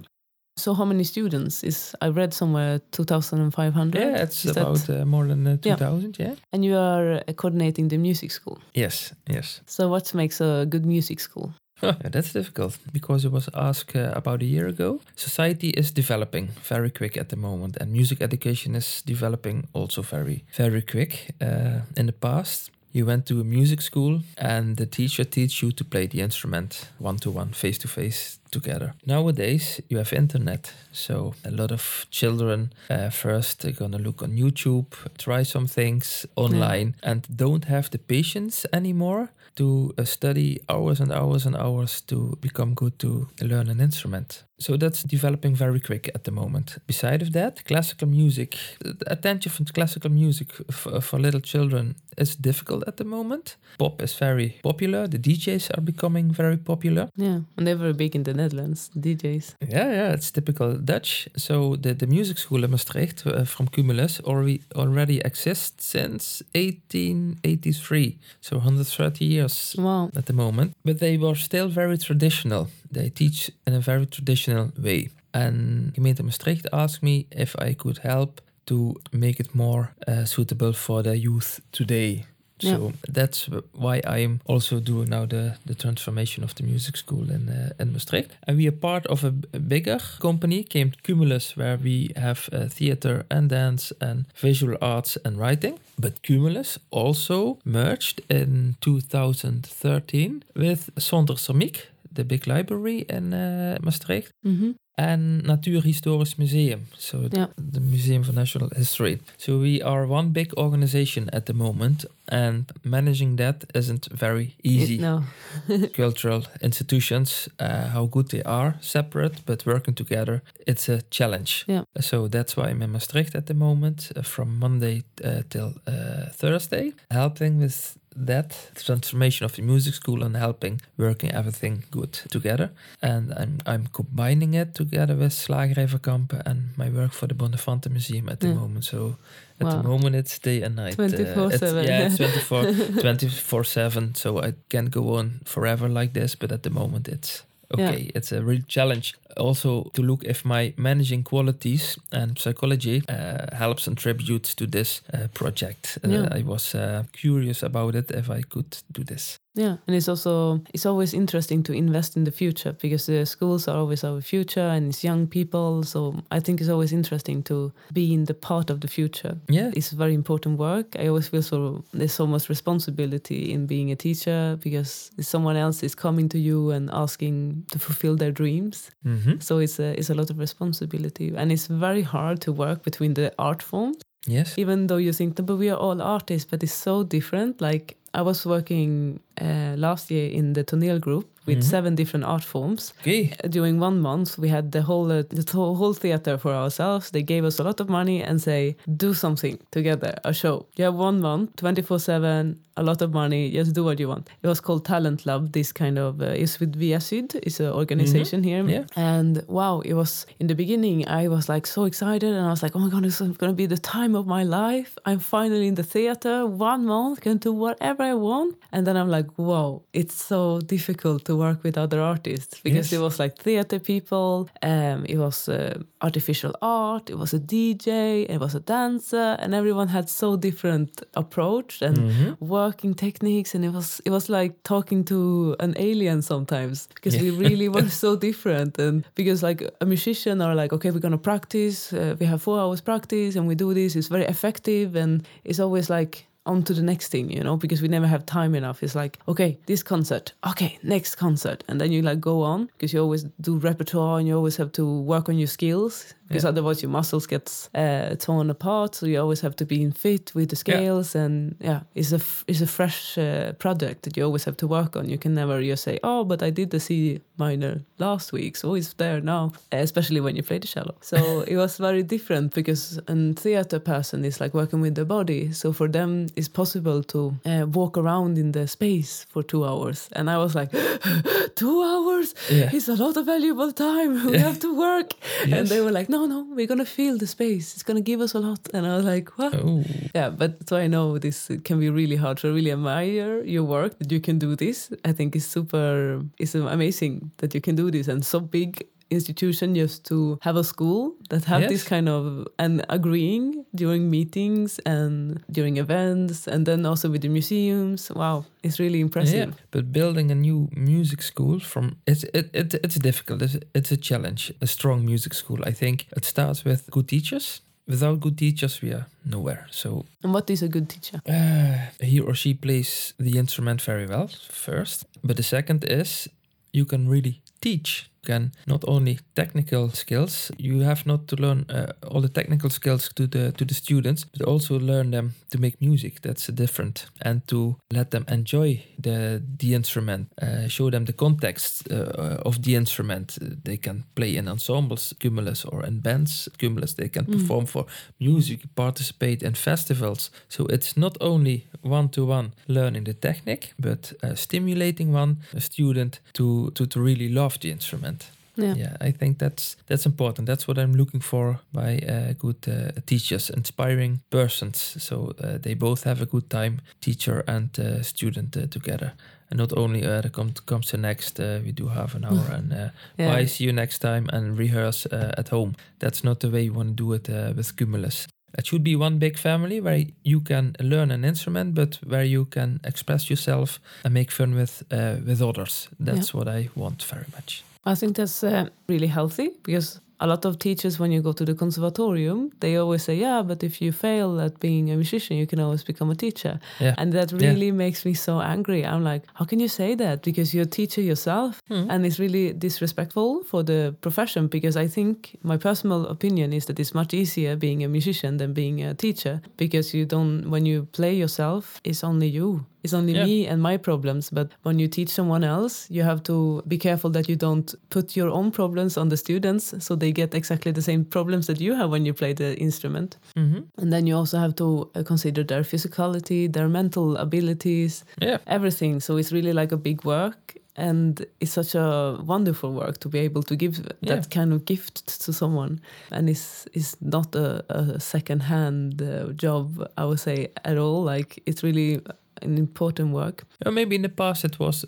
So, how many students is? I read somewhere two thousand and five hundred. Yeah, it's Is that- about uh, more than uh, Yeah. 2000, yeah. and you are uh, coordinating the music school. Yes, yes. So, what makes a good music school? That's difficult because it was asked uh, about a year ago. Society is developing very quick at the moment, and music education is developing also very, very quick. Uh, in the past, you went to a music school, and the teacher teach you to play the instrument one to one, face to face together. Nowadays, you have internet, so a lot of children uh, first they're gonna look on YouTube, try some things online, and don't have the patience anymore to uh, study hours and hours and hours to become good to learn an instrument. So that's developing very quick at the moment. Beside of that, classical music, the attention from classical music for, for little children is difficult at the moment. Pop is very popular. The DJs are becoming very popular. Yeah, and they're very big in the Netherlands. DJs. Yeah, yeah, it's typical Dutch. So the, the music school in Maastricht uh, from Kumulus already already exists since 1883, so 130 years Wow. at the moment. But they were still very traditional. They teach in a very traditional way. And Gemeente Maastricht asked me if I could help to make it more uh, suitable for the youth today. So that's why I'm also doing now the, the transformation of the music school in, uh, in Maastricht. And we are part of a bigger company, came Kumulus, where we have uh, theater and dance and visual arts and writing. But Kumulus also merged in 2013 with Centre Ceramique, the big library in uh, Maastricht. hmm and Natuurhistorisch Museum, so Yeah. the Museum for Natural History. So we are one big organization at the moment, and managing that isn't very easy. No. Cultural institutions, uh, how good they are, separate but working together, it's a challenge. Yeah. So that's why I'm in Maastricht at the moment, uh, from Monday uh, till uh, Thursday, helping with that transformation of the music school and helping working everything good together. And I'm I'm combining it together with Slagerij van Kampen and my work for the Bonnefanten Museum at the Yeah. moment. So at Wow. the moment it's day and night. uh, 24/7. yeah, it's 24 24 7. So I can't go on forever like this, but at the moment it's Okay, it's a real challenge. Also, to look if my managing qualities and psychology uh, helps and contributes to this uh, project. Uh, Yeah. I was uh, curious about it if I could do this. Yeah, and it's also it's always interesting to invest in the future because the schools are always our future and it's young people. So I think it's always interesting to be in the part of the future. Yeah, It's very important work. I always feel so there's so much responsibility in being a teacher because someone else is coming to you and asking to fulfill their dreams. hmm So it's a it's a lot of responsibility and it's very hard to work between the art forms yes. even though you think that but we are all artists but it's so different like i was working uh, last year in the toneel group with Mhm. seven different art forms Okay. During one month we had the whole uh, the whole whole theater for ourselves. They gave us a lot of money and say do something together a show. You have one month 24 7 a lot of money just do what you want. It was called talent lab this kind of uh, is with Via Zuid it's an organization here. Yeah. and wow it was in the beginning i was like so excited and i was like oh my god it's going to be the time of my life. I'm finally in the theater. One month can do whatever i want. And then i'm like wow it's so difficult to work with other artists because Yes. it was like theater people um, it was uh, artificial art it was a dj it was a dancer and everyone had so different approach and Mhm. working techniques and it was it was like talking to an alien sometimes because we really were so different and because like a musician are like okay we're gonna practice uh, we have four hours practice and we do this it's very effective and it's always like on to the next thing you know because we never have time enough. It's like okay this concert. Okay next concert. And then you like go on because you always do repertoire and you always have to work on your skills because Yeah. otherwise your muscles get uh, torn apart so you always have to be in fit with the Yeah. scales and yeah it's a f- it's a fresh uh, project that you always have to work on. You can never just say oh but i did the c minor last week so it's there now especially when you play the cello so it was very different because a theater person is like working with the body. So for them it's possible to uh, walk around in the space for two hours. And i was like two hours? Yeah. it's a lot of valuable time. We have to work. And they were like no no we're gonna feel the space it's gonna give us a lot and i was like what Oh. yeah, but so I know this can be really hard. So I really admire your work that you can do this. I think it's super, it's amazing that you can do this and so big institution just to have a school that have this kind of and agreeing during meetings and during events and then also with the museums wow it's really impressive Yeah, but building a new music school from it's it, it it's difficult. It's, it's a challenge. A strong music school. I think it starts with good teachers. Without good teachers, we are nowhere. So and what is a good teacher uh, he or she plays the instrument very well first, but the second is you can really teach. Can not only technical skills, you have not to learn uh, all the technical skills to the to the students, but also learn them to make music. That's different, and to let them enjoy the the instrument, uh, show them the context uh, of the instrument. Uh, They can play in ensembles, Kumulus, or in bands, Kumulus. They can perform for music, participate in festivals. So it's not only one to one learning the technique, but uh, stimulating one a student to, to to really love the instrument. Yeah, Yeah, I think that's that's important. That's what I'm looking for by uh, good uh, teachers, inspiring persons. So uh, they both have a good time, teacher and uh, student uh, together. And not only uh, there comes comes the next, uh, we do half an hour and uh, Yeah. bye, see you next time, and rehearse uh, at home. That's not the way you want to do it uh, with Kumulus. It should be one big family where you can learn an instrument, but where you can express yourself and make fun with uh, with others. That's what I want very much. I think that's uh, really healthy because a lot of teachers, when you go to the conservatorium, they always say, "Yeah, but if you fail at being a musician, you can always become a teacher." Yeah. And that really makes me so angry. I'm like, "How can you say that? Because you're a teacher yourself." Hmm. And it's really disrespectful for the profession because I think my personal opinion is that it's much easier being a musician than being a teacher because you don't when you play yourself, it's only you. It's only Yeah. me and my problems. But when you teach someone else, you have to be careful that you don't put your own problems on the students so they get exactly the same problems that you have when you play the instrument. Mm-hmm. And then you also have to uh, consider their physicality, their mental abilities, Yeah. everything. So it's really like a big work. And it's such a wonderful work to be able to give that Yeah. kind of gift to someone. And it's, it's not a, a second hand uh, job, I would say, at all. Like, it's really an important work. Or maybe in the past it was.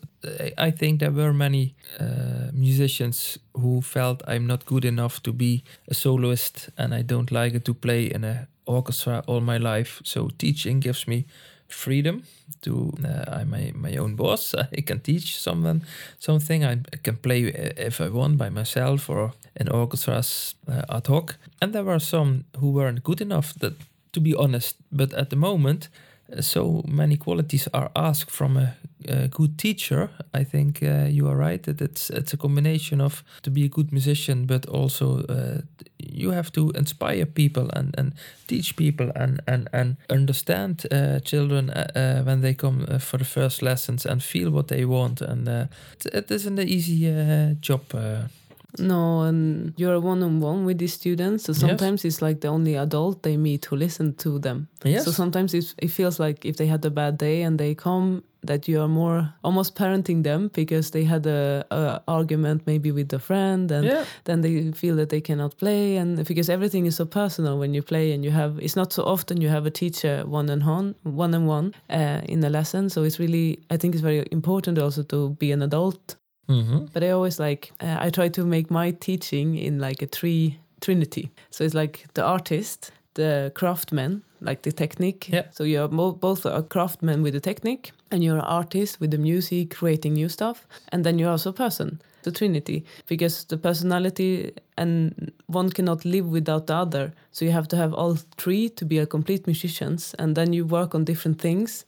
I- think there were many uh, musicians who felt I'm not good enough to be a soloist and I don't like to play in an orchestra all my life. So teaching gives me freedom to uh, I'm my, my own boss. I can teach someone something. I can play if I want by myself or in orchestras uh, ad hoc. And there were some who weren't good enough that to be honest. But at the moment, uh, so many qualities are asked from a, a good teacher. I think uh, you are right that it's it's a combination of to be a good musician, but also uh, you have to inspire people and, and teach people and and and understand uh, children uh, uh, when they come for the first lessons and feel what they want. And it, it isn't an easy job. No, and you're one on one with these students. So sometimes yes. it's like the only adult they meet who listen to them. Yes. So sometimes it, it feels like if they had a bad day and they come, that you are more almost parenting them because they had a, a argument maybe with a friend and yeah. then they feel that they cannot play and because everything is so personal when you play and you have it's not so often you have a teacher one and one one and one uh, in a lesson so it's really i think it's very important also to be an adult Mm-hmm. But I always like uh, I try to make my teaching in like a three trinity. So it's like the artist, the craftsman, like the technique. Yeah. So you're mo- both a craftsman with the technique, and you're an artist with the music, creating new stuff, and then you're also a person. The trinity, because the personality and one cannot live without the other. So you have to have all three to be a complete musicians, and then you work on different things,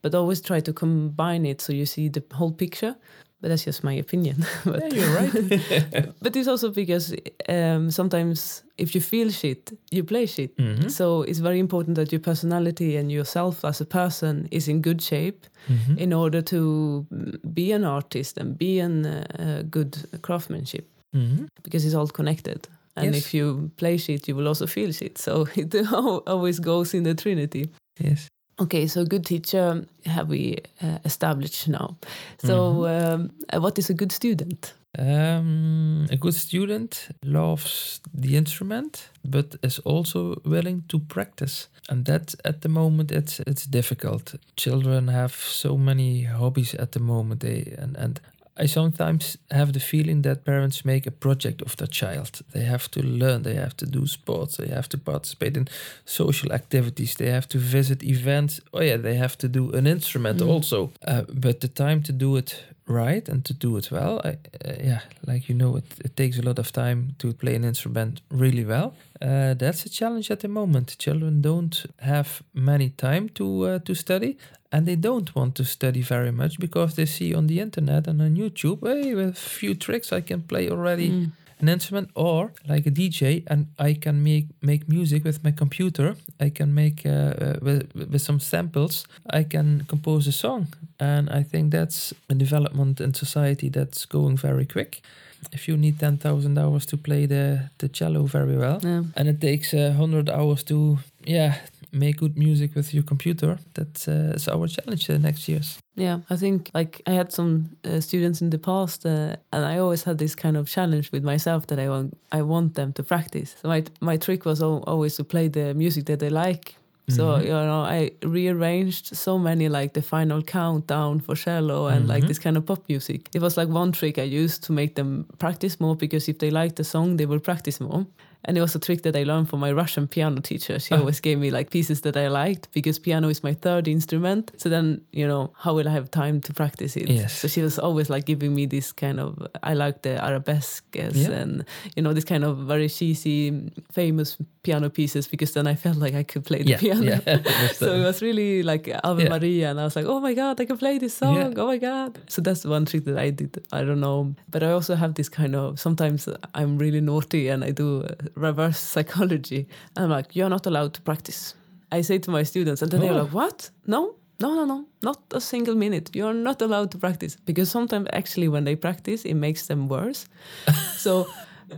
but always try to combine it so you see the whole picture but that's just my opinion. but, yeah, you're right. but it's also because um, sometimes if you feel shit, you play shit. Mm-hmm. So it's very important that your personality and yourself as a person is in good shape mm-hmm. in order to be an artist and be in uh, good craftsmanship mm-hmm. because it's all connected. And yes. if you play shit, you will also feel shit. So it always goes in the trinity. Yes. Okay, so good teacher have we uh, established now. So, mm-hmm. um, uh, what is a good student? Um, a good student loves the instrument, but is also willing to practice, and that at the moment it's it's difficult. Children have so many hobbies at the moment, they and and I sometimes have the feeling that parents make a project of their child. They have to learn, they have to do sports, they have to participate in social activities, they have to visit events. Oh, yeah, they have to do an instrument mm. also. Uh, but the time to do it right and to do it well, I, uh, yeah, like you know, it, it takes a lot of time to play an instrument really well. Uh, that's a challenge at the moment. Children don't have many time to uh, to study, and they don't want to study very much because they see on the internet and on YouTube, hey, with a few tricks I can play already mm. an instrument, or like a DJ, and I can make make music with my computer. I can make uh, uh, with, with some samples. I can compose a song, and I think that's a development in society that's going very quick if you need 10,000 hours to play the, the cello very well yeah. and it takes uh, 100 hours to yeah make good music with your computer that's uh, our challenge the next years yeah i think like i had some uh, students in the past uh, and i always had this kind of challenge with myself that i want i want them to practice so my, my trick was always to play the music that they like so mm-hmm. you know, I rearranged so many like the final countdown for cello and mm-hmm. like this kind of pop music. It was like one trick I used to make them practice more because if they liked the song, they will practice more. And it was a trick that I learned from my Russian piano teacher. She ah. always gave me like pieces that I liked because piano is my third instrument. So then, you know, how will I have time to practice it? Yes. So she was always like giving me this kind of, I like the arabesques yeah. and, you know, this kind of very cheesy, famous piano pieces because then I felt like I could play the yeah, piano. Yeah, so it was really like Ave. Maria. And I was like, oh my God, I can play this song. Oh my God. So that's one trick that I did. I don't know. But I also have this kind of, sometimes I'm really naughty and I do reverse psychology. I'm like, you're not allowed to practice. I say to my students, and then oh. they're like, what? No, no, no, no, not a single minute. You're not allowed to practice because sometimes actually when they practice, it makes them worse. so.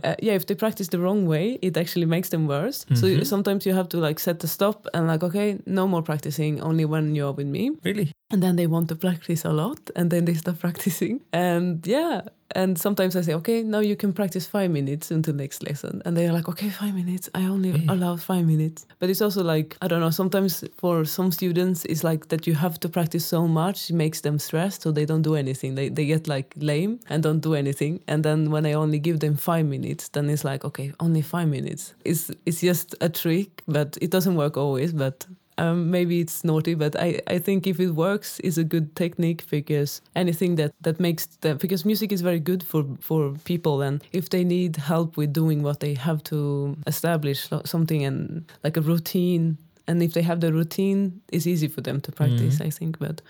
Uh, yeah, if they practice the wrong way, it actually makes them worse. Mm-hmm. So sometimes you have to like set the stop and like, okay, no more practicing, only when you're with me. Really? And then they want to practice a lot and then they start practicing. And yeah and sometimes i say okay now you can practice five minutes until next lesson. And they're like okay five minutes. I only allow five minutes. But it's also like i don't know sometimes for some students it's like that you have to practice so much it makes them stressed so they don't do anything. They, they get like lame and don't do anything. And then when i only give them five minutes then it's like okay only five minutes. It's it's just a trick but it doesn't work always but um, maybe it's naughty, but I, I think if it works, it's a good technique because anything that, that makes the because music is very good for, for people and if they need help with doing what they have to establish something and like a routine and if they have the routine, it's easy for them to practice. I think, but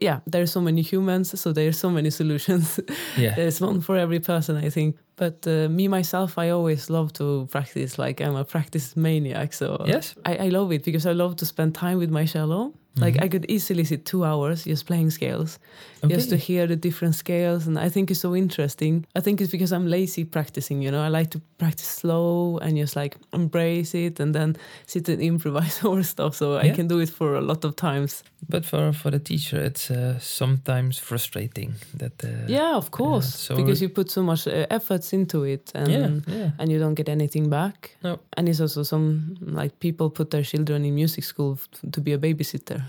yeah, there's so many humans, so there's so many solutions. Yeah. There's one for every person, I think. But uh, me myself, I always love to practice. Like I'm a practice maniac, so Yes. I, I love it because I love to spend time with my cello. Like Mhm. I could easily sit two hours just playing scales, just to hear the different scales, and I think it's so interesting. I think it's because I'm lazy practicing. You know, I like to practice slow and just like embrace it, and then sit and improvise over stuff. So I can do it for a lot of times. But for for the teacher, it's uh, sometimes frustrating that. Uh, Yeah, of course, so- because you put so much uh, efforts into it, and Yeah. Yeah. and you don't get anything back. No. And it's also some like people put their children in music school f- to be a babysitter,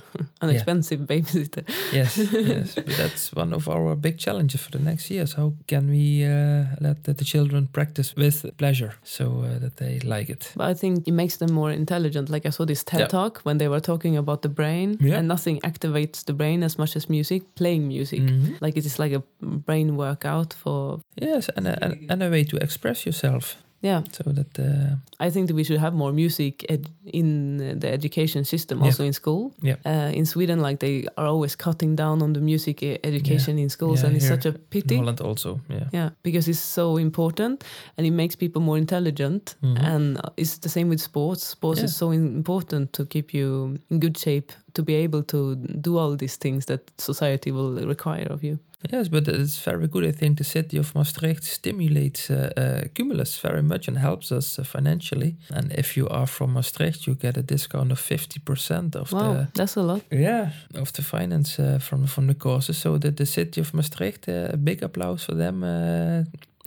an Yeah. expensive babysitter. yes, yes. But that's one of our big challenges for the next years. How can we uh, let the, the children practice with pleasure so uh, that they like it? But I think it makes them more intelligent. Like I saw this TED Yeah. talk when they were talking about the brain, Yeah. and nothing activates the brain as much as music. Playing music, Mhm. like it is like a brain workout for Yes, and a, and a way to express yourself yeah. so that. Uh, I think that we should have more music ed- in the education system, Yeah. also in school. Yeah. Uh, in Sweden, like they are always cutting down on the music education in schools, Yeah, and it's such a in pity. Holland also, yeah. Yeah, because it's so important and it makes people more intelligent. Mhm. And uh, it's the same with sports. Sports Yeah. is so important to keep you in good shape to be able to do all these things that society will require of you. Yes, but it's very good. I think the city of Maastricht stimulates uh, uh, Kumulus very much and helps us uh, financially. And if you are from Maastricht, you get a discount of fifty percent of Wow, the that's a lot. yeah of the finance uh, from from the courses. So that the city of Maastricht, uh, a big applause for them.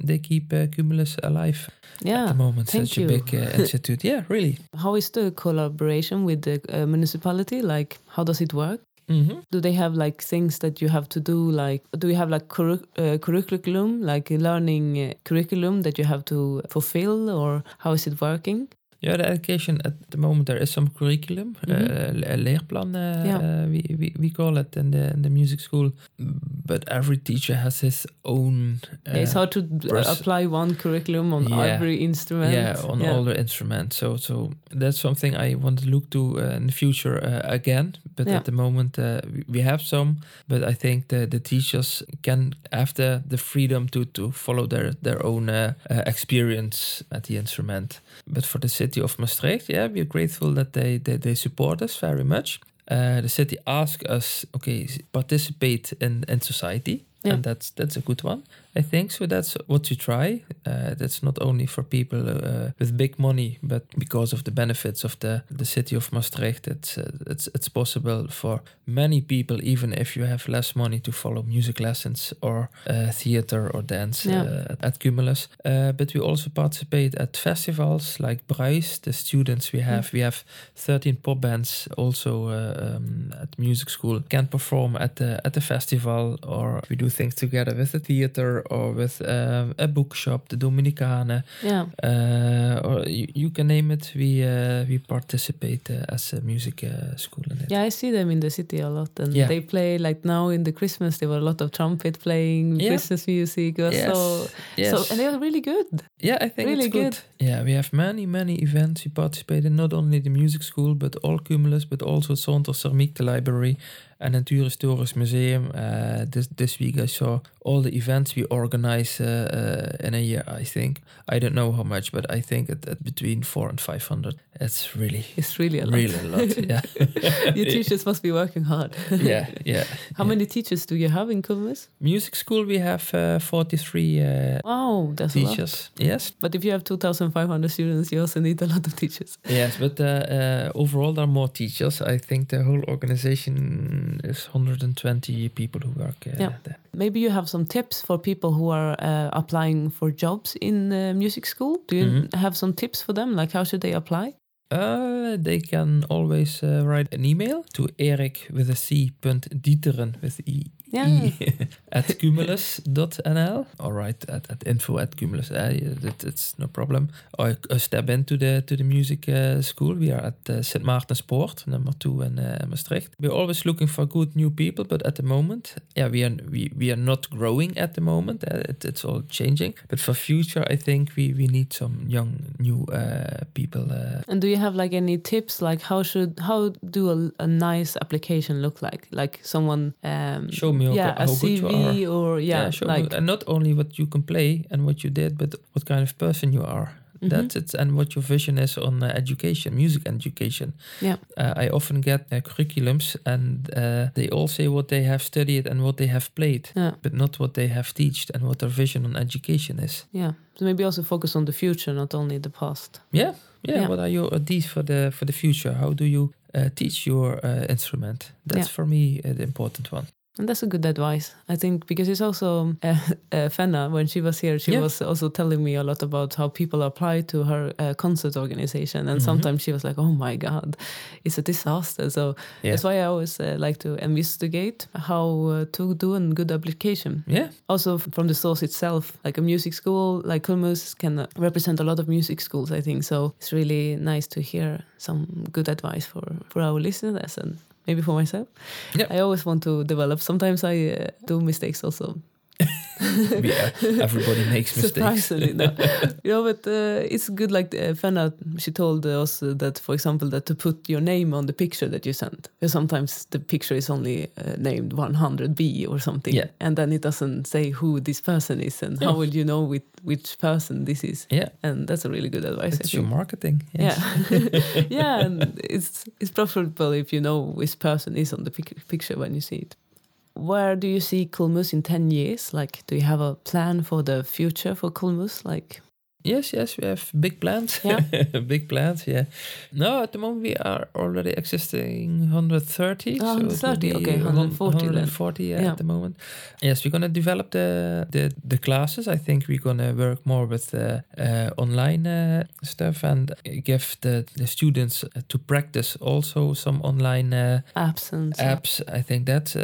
They keep uh, Kumulus alive yeah, at the moment. Such you. a big uh, institute. Yeah, really. How is the collaboration with the uh, municipality? Like, how does it work? Mm-hmm. Do they have like things that you have to do? Like, do you have like uh, curriculum, like a learning uh, curriculum that you have to fulfill, or how is it working? Yeah, the education at the moment there is some curriculum, Mhm. uh, le- leerplan, uh, Yeah. uh, we, we we call it in the in the music school. But every teacher has his own. Uh, it's hard to apply one curriculum on Yeah. every instrument. yeah, on all the instruments. So so that's something I want to look to uh, in the future uh, again. But Yeah. at the moment uh, we, we have some. But I think the the teachers can have the, the freedom to to follow their their own experience at the instrument. But for the city of Maastricht, yeah, we're grateful that they they, they support us very much. Uh, the city asked us, okay, participate in in society, Yeah. and that's that's a good one, I think. So that's what we try. Uh, that's not only for people uh, with big money, but because of the benefits of the the city of Maastricht, it's uh, it's it's possible for many people, even if you have less money, to follow music lessons or uh, theater or dance Yeah. uh, at Kumulus. Uh, but we also participate at festivals like Bruis. The students we have, we have 13 pop bands also uh, um, at music school can perform at the at the festival, or we do things together with the theater or with um, a bookshop, the Dominicane, Yeah. uh, or you, you can name it. We uh, we participate uh, as a music uh, school in it. Yeah, I see them in the city a lot, and Yeah. they play like now in the Christmas. There were a lot of trumpet playing, Yeah. Christmas music. Yes. So, Yes. so, and they are really good. Yeah, I think Really it's good. Yeah, we have many, many events. We participate in not only the music school, but all Kumulus, but also Centre Ceramique, the library, and Natuurhistorisch Museum. Uh, this this week I saw all the events we organize uh, in a year. I think I don't know how much, but I think at, at between four and five hundred. It's really It's really a lot. really a lot. Yeah, Your teachers must be working hard. yeah, yeah. How many teachers do you have in Kulmus? Music school we have uh, forty three uh, Wow, that's a lot. teachers. Yes, But if you have 2,500 students, you also need a lot of teachers. yes, but overall there are more teachers. I think the whole organization is 120 people who work uh, Yeah. there. Maybe you have some tips for people who are uh, applying for jobs in uh, music school. Do you Mhm. have some tips for them? Like, how should they apply? Uh, they can always uh, write an email to eric with a C. Dieteren with E. Yeah. E at kumulus.nl or write at, at info at kumulus. Uh, it, it's no problem. Or uh, step into the to the music uh, school. We are at uh, St. Maartenspoort, number two in uh, Maastricht. We're always looking for good new people, but at the moment, yeah, we are we, we are not growing at the moment. Uh, it, it's all changing. But for future, I think we, we need some young new uh, people. Uh, And do you have like any tips? Like, how should how do a, a nice application look like? Like someone um, Show me how yeah, a how good you CV or yeah, show me- like and not only what you can play and what you did, but what kind of person you are. Mhm. That's it, and what your vision is on uh, education, music education. Yeah. Uh, I often get uh, curriculums, and uh, they all say what they have studied and what they have played, yeah, but not what they have taught and what their vision on education is. yeah. So maybe also focus on the future, not only the past. Yeah, yeah. Yeah. What are your ideas for the for the future? How do you uh, teach your uh, instrument? That's Yeah. for me uh, the important one. And that's a good advice, I think, because it's also uh, uh, Fenna, when she was here, she Yeah. was also telling me a lot about how people apply to her uh, concert organization. And Mhm. sometimes she was like, oh my God, it's a disaster. So Yeah. that's why I always uh, like to investigate how uh, to do a good application. Yeah, Also from the source itself, like a music school, like Kulmus can uh, represent a lot of music schools, I think. So it's really nice to hear some good advice for, for our listeners and maybe for myself. Yeah. I always want to develop. Sometimes I uh, do mistakes also. Yeah. Everybody makes mistakes. Surprisingly, no. you know, but uh, it's good. Like uh, Fenna, she told us uh, that, for example, that to put your name on the picture that you sent. Because sometimes the picture is only uh, named 100B or something, Yeah. and then it doesn't say who this person is and Yeah. how will you know with which person this is. Yeah, And that's a really good advice. It's your marketing. Yes. Yeah, yeah, and it's it's preferable if you know which person is on the pic- picture when you see it. Where do you see Kulmus in ten years? Like, do you have a plan for the future for Kulmus? Like, Yes, yes, we have big plans. Yeah. big plans, yeah. No, at the moment we are already existing 130. Oh, so it will 130, be okay, 140 140 then. yeah, Yeah. at the moment. Yes, we're gonna develop the the, the classes. I think we're gonna work more with uh, uh, online uh, stuff and give the, the students uh, to practice also some online uh, apps and apps. I think that uh,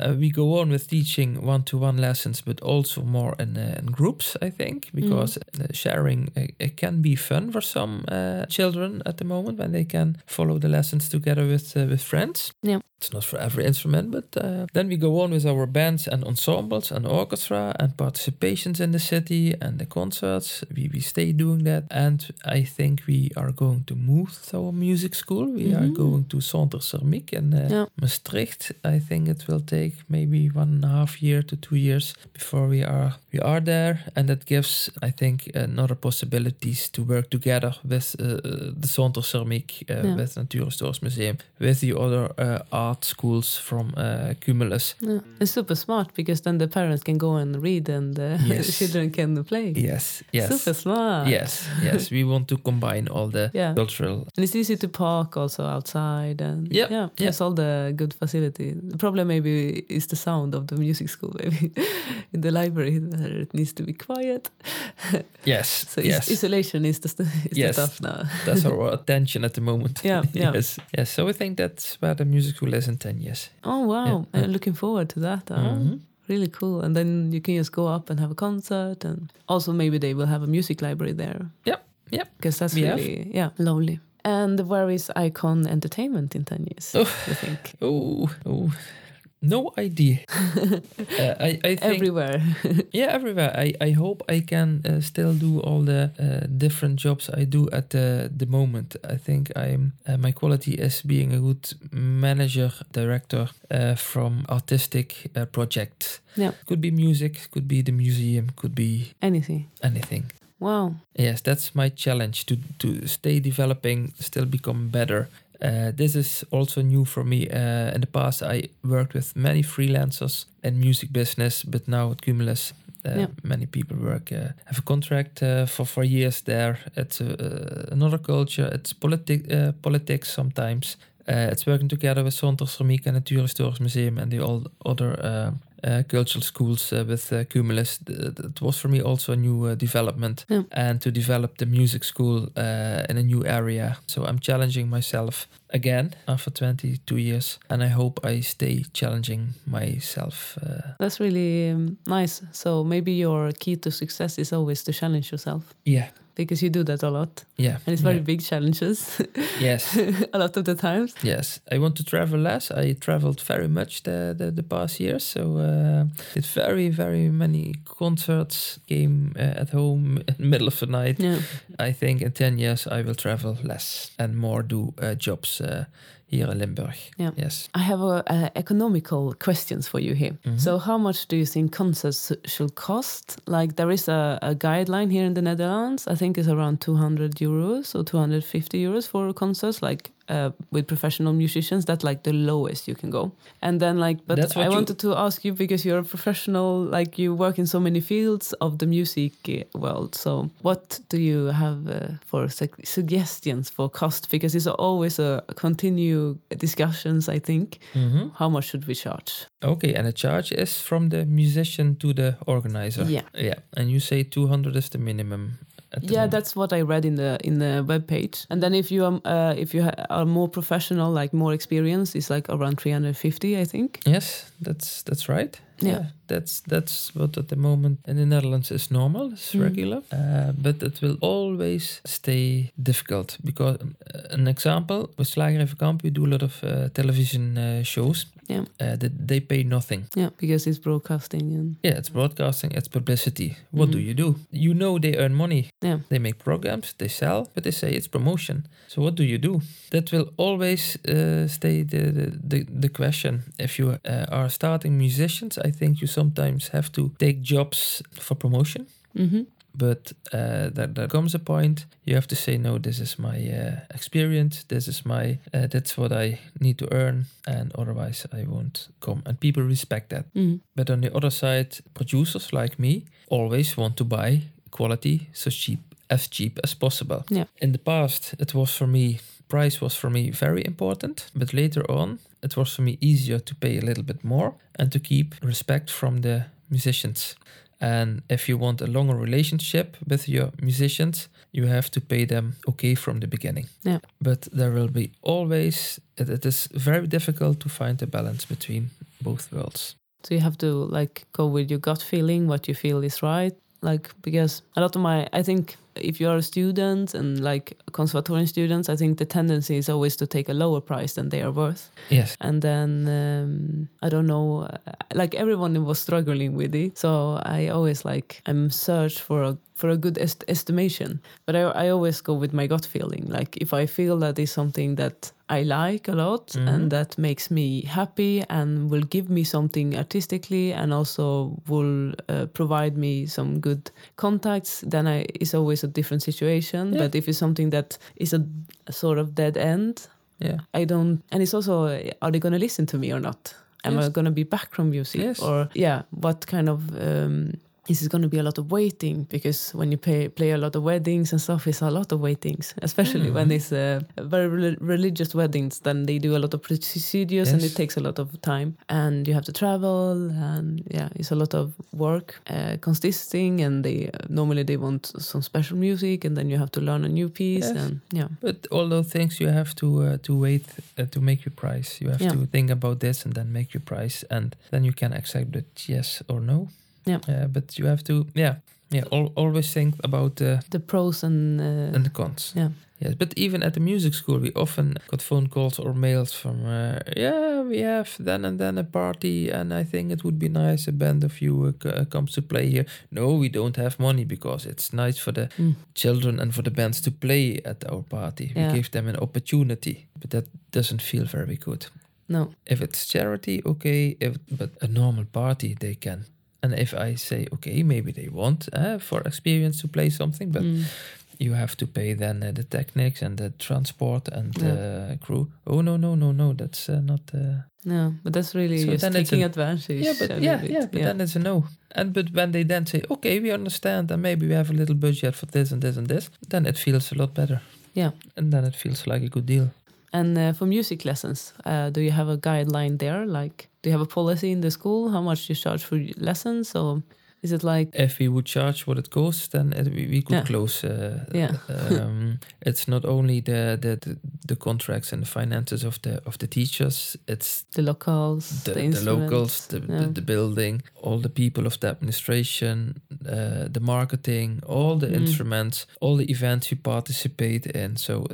uh, we go on with teaching one-to-one lessons, but also more in, uh, in groups. I think because uh, sharing uh, it can be fun for some uh, children at the moment when they can follow the lessons together with uh, with friends. Yeah. It's not for every instrument, but uh, then we go on with our bands and ensembles and orchestra and participations in the city and the concerts. We, we stay doing that. And I think we are going to move to our music school. We are Mhm. going to Centre Ceramique in uh, Yeah. Maastricht. I think it will take maybe one and a half year to two years before we are we are there, and that gives I think another possibilities to work together with uh, uh, the Centre Ceramique, uh, Yeah. with Natuurhistorisch Museum, with the other uh, art schools from uh, Kumulus. Yeah. It's super smart because then the parents can go and read and uh, the Yes. children can play. Yes, yes. Super smart. Yes, yes, we want to combine all the Yeah. cultural. And it's easy to park also outside and Yeah, yeah, yeah. it's all the good facility. The problem maybe is the sound of the music school maybe in the library it needs to be quiet. Yes, So yes. isolation is the is Yes. the stuff now. That's our attention at the moment. Yeah, yeah. yes, yes. So I think that's where the music school is in ten years. Oh wow! Yeah. I'm looking forward to that. huh? Mhm. Really cool. And then you can just go up and have a concert, and also maybe they will have a music library there. Yep, yep. Because that's We have. really yeah lovely. And where is Icon Entertainment in ten years? Oh. You think? Oh, oh. No idea. uh, I, I think Everywhere. yeah everywhere i i hope i can uh, still do all the uh, different jobs i do at the the moment i think i'm uh, my quality is being a good manager director uh, from artistic uh, projects Yeah. could be music could be the museum could be Anything. anything Wow. yes that's my challenge to to stay developing still become better uh, this is also new for me. Uh, in the past, I worked with many freelancers in music business, but now at Kumulus, uh, Yeah. many people work uh, have a contract uh, for for years there. It's uh, another culture. It's politi- uh, politics sometimes. Uh, it's working together with Centre Ceramique and Natuurhistorisch Museum and the all other uh, cultural schools uh, with uh, Kumulus. Th- It was for me also a new uh, development Yeah. and to develop the music school uh, in a new area. So I'm challenging myself again after 22 years, and I hope I stay challenging myself. Uh, That's really um, nice. So maybe your key to success is always to challenge yourself yeah, because you do that a lot. yeah, And it's very yeah. big challenges yes, a lot of the times. yes. I want to travel less. I traveled very much the the, the past years, so uh, did very very many concerts. Came uh, at home in the middle of the night. Yeah. I think in 10 years I will travel less and more do uh, jobs uh, here in Limburg. Yeah. Yes. I have a, a economical questions for you here. Mhm. So, how much do you think concerts should cost? Like, there is a, a guideline here in the Netherlands. I think it's around 200 euros or 250 euros for concerts, like uh, with professional musicians. That's like the lowest you can go. And then, like, but I you- wanted to ask you because you're a professional, like, you work in so many fields of the music world. So, what do you have uh, for su- suggestions for cost? Because it's always a continue discussions, I think Mhm. how much should we charge? Okay, and the charge is from the musician to the organizer. Yeah. Yeah. And you say 200 is the minimum. Yeah, moment. that's what I read in the in the web page. And then if you are uh, if you ha- are more professional, like more experienced, it's like around 350, I think. Yes, that's that's right. Yeah. that's that's what at the moment in the Netherlands is normal, is Mhm. regular. Uh, but it will always stay difficult because uh, an example with Slager Kamp, we do a lot of uh, television uh, shows. Yeah. Uh, that they pay nothing. Yeah, because it's broadcasting and Yeah, it's broadcasting, it's publicity. What do Mhm. you do? You know they earn money. Yeah. They make programs, they sell, but they say it's promotion. So what do you do? That will always uh, stay the, the, the, the question. If you uh, are starting musicians, I think you sometimes have to take jobs for promotion. hmm But uh, there, there comes a point you have to say no. This is my uh, experience. This is my. Uh, that's what I need to earn, and otherwise I won't come. And people respect that. hmm But on the other side, producers like me always want to buy quality so cheap as cheap as possible. Yeah. In the past, it was for me price was for me very important, but later on, it was for me easier to pay a little bit more and to keep respect from the musicians. And if you want a longer relationship with your musicians, you have to pay them okay from the beginning. Yeah. But there will be always, it, it is very difficult to find a balance between both worlds. So you have to like go with your gut feeling, what you feel is right. Like because a lot of my, I think if you are a student and like conservatorium students, I think the tendency is always to take a lower price than they are worth. Yes. and then um, I don't know, uh, like everyone was struggling with it. So I always like I'm search for a for a good est- estimation, but I I always go with my gut feeling. Like if I feel that is something that I like a lot Mhm. and that makes me happy and will give me something artistically and also will uh, provide me some good contacts, then I it's always a different situation. Yeah. But if it's something that is a, a sort of dead end, Yeah. I don't, and it's also, are they going to listen to me or not? Am I going to be background music Yes. or yeah? What kind of um, is going to be a lot of waiting? Because when you pay, play a lot of weddings and stuff, it's a lot of waitings, especially when Mhm. it's uh, very rel- religious weddings. Then they do a lot of procedures and it takes a lot of time, and you have to travel, and yeah, it's a lot of work uh, consisting. And they uh, normally they want some special music, and then you have to learn a new piece, Yes. and yeah. But all those things you have to uh, to wait uh, to make your price. You have Yeah. to think about this and then make your price, and then you can accept it yes or no. Yeah. Uh, but you have to yeah. Yeah, al always think about the the pros and uh, and the cons. yeah. Yes, but even at the music school, we often got phone calls or mails from, uh, yeah, we have then and then a party, and I think it would be nice a band of you uh, uh, comes to play here. No, we don't have money because it's nice for the Mm. children and for the bands to play at our party. Yeah. We give them an opportunity, but that doesn't feel very good. No. If it's charity, okay, if, but a normal party, they can. And if I say, okay, maybe they want uh, for experience to play something, but Mm. you have to pay then uh, the techniques and the transport and Yeah. uh, crew. Oh no no no no, that's uh, not. Uh, No, but that's really So just then it's taking a- advantage. yeah, but yeah, yeah, but then it's a no. And but when they then say, okay, we understand, and maybe we have a little budget for this and this and this, then it feels a lot better. Yeah. and then it feels like a good deal. And uh, for music lessons, uh, do you have a guideline there? Like, do you have a policy in the school how much you charge for lessons, or is it like If we would charge what it costs, then it, we, we could Yeah. close. Uh, Yeah. um, it's not only the, the the the contracts and the finances of the of the teachers. It's the locals, the, the, the, locals, the, yeah. the, the building, all the people of the administration, uh, the marketing, all the Mm. instruments, all the events you participate in. So uh,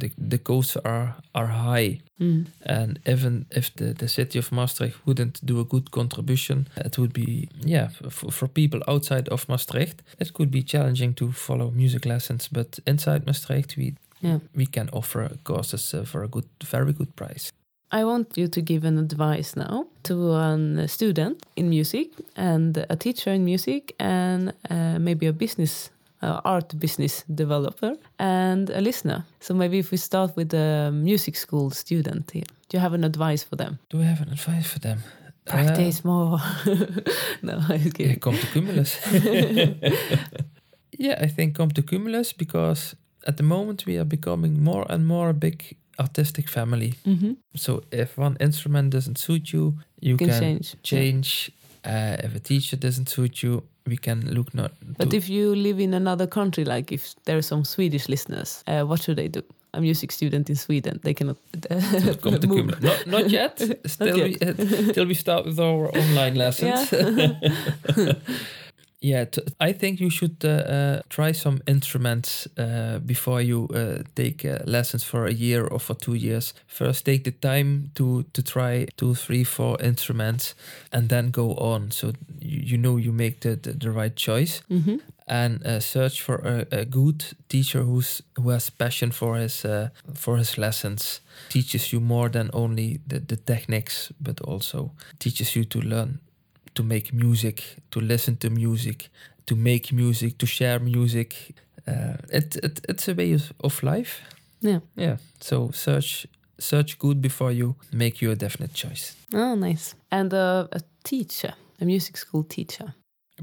the the costs are are high. Mm. And even if the, the city of Maastricht wouldn't do a good contribution, it would be, yeah, for, for people outside of Maastricht, it could be challenging to follow music lessons. But inside Maastricht, we Yeah. we can offer courses uh, for a good, very good price. I want you to give an advice now to a student in music and a teacher in music and uh, maybe a business uh, art business developer and a listener. So maybe if we start with the music school student here, do you have an advice for them? Do we have an advice for them? Practice more. no, I'm Uh, yeah, come to Kumulus. yeah, I think come to Kumulus because at the moment we are becoming more and more a big artistic family. Mhm. So if one instrument doesn't suit you, you Can can, change. change. Uh, if a teacher doesn't suit you, we can look not. But if you live in another country, like if there are some Swedish listeners, uh, what should they do? A music student in Sweden, they cannot to come to move. Not, not yet. Still, yet. We, uh, till we start with our online lessons. Yeah. Yeah, t- I think you should uh, uh, try some instruments uh, before you uh, take uh, lessons for a year or for two years. First, take the time to to try two, three, four instruments, and then go on. So you, you know you make the, the, the right choice, Mhm. and uh, search for a, a good teacher who's who has passion for his uh, for his lessons. Teaches you more than only the, the techniques, but also teaches you to learn to make music, to listen to music, to make music, to share music. Uh, it, it it's a way of, of life. Yeah. Yeah. So search search good before you make your definite choice. Oh, nice. And uh, a teacher, a music school teacher.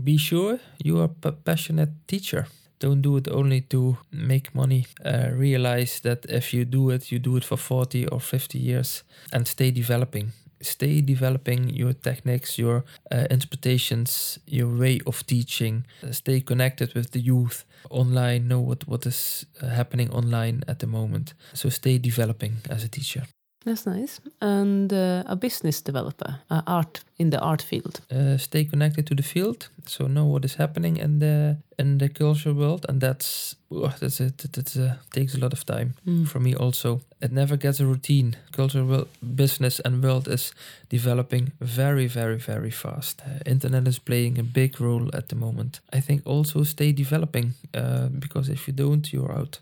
Be sure you are a passionate teacher. Don't do it only to make money. Uh, realize that if you do it, you do it for 40 or 50 years and stay developing. Stay developing your techniques, your uh, interpretations, your way of teaching. Uh, stay connected with the youth online. Know what, what is uh, happening online at the moment. So stay developing as a teacher. That's nice. And uh, a business developer, uh, art in the art field. uh, stay connected to the field, so know what is happening in the in the culture world, and that's oh, that's it. That, that's uh, takes a lot of time Mm. for me. Also, it never gets a routine. Culture world, business and world is developing very, very, very fast. Uh, internet is playing a big role at the moment. I think also stay developing uh, because if you don't, you're out.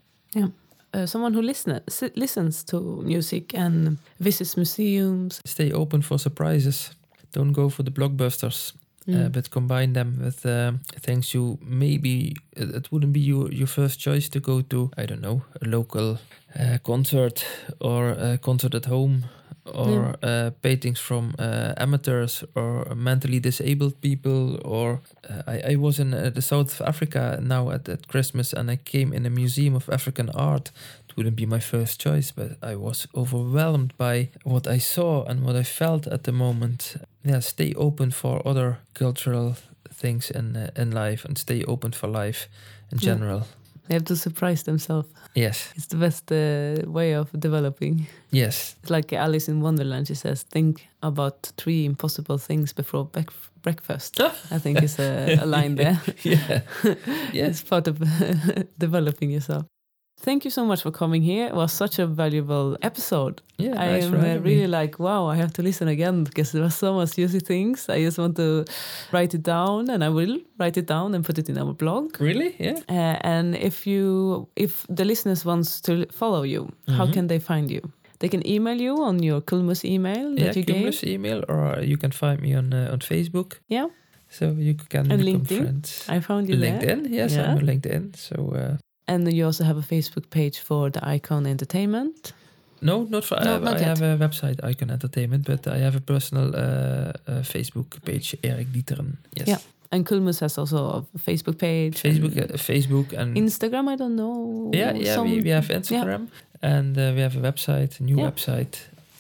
Uh, someone who listen, listens to music and visits museums. Stay open for surprises. Don't go for the blockbusters. uh, Mm. but combine them with um, things you maybe it, it wouldn't be your, your first choice to go to i don't know a local uh, concert or a concert at home or uh, paintings from uh, amateurs or mentally disabled people or uh, I, I was in uh, the south of africa now at, at christmas and i came in a museum of african art. It wouldn't be my first choice but i was overwhelmed by what i saw and what i felt at the moment. Yeah stay open for other cultural things in uh, in life and stay open for life in Yeah. They have to surprise themselves. Yes, It's the best uh, way of developing. yes, It's like Alice in Wonderland. She says, "Think about three impossible things before bec- breakfast." I think is a, a line there. yeah, yes. It's part of developing yourself. Thank you so much for coming here. It was such a valuable episode. Yeah, I nice am uh, really me. like, wow, I have to listen again because there was so much juicy things. I just want to write it down, and I will write it down and put it in our blog. Really? Yeah. Uh, and if you, if the listeners wants to follow you, how Mhm. can they find you? They can email you on your Kumulus email that yeah, you gave. Kumulus email, or you can find me on uh, on Facebook. Yeah, So you can And become LinkedIn? friends. I found you there. LinkedIn, yes, Yeah. I'm on LinkedIn. So And you also have a Facebook page for the Icon Entertainment. no, not for. No, I, not I have a website, Icon Entertainment, but I have a personal uh, uh, Facebook page, Eric Dieteren. Yes. Yeah. And Kumulus has also a Facebook page. Facebook, and uh, Facebook, and Instagram, I don't know. yeah, yeah, some- we, we have Instagram, and uh, we have a website, a new Yeah. website.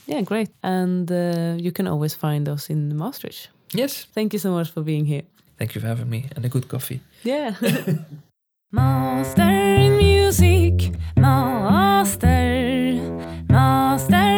Yeah, great. And uh, you can always find us in Maastricht. Yes, Thank you so much for being here. thank you for having me and a good coffee. Yeah. Master music, master, master.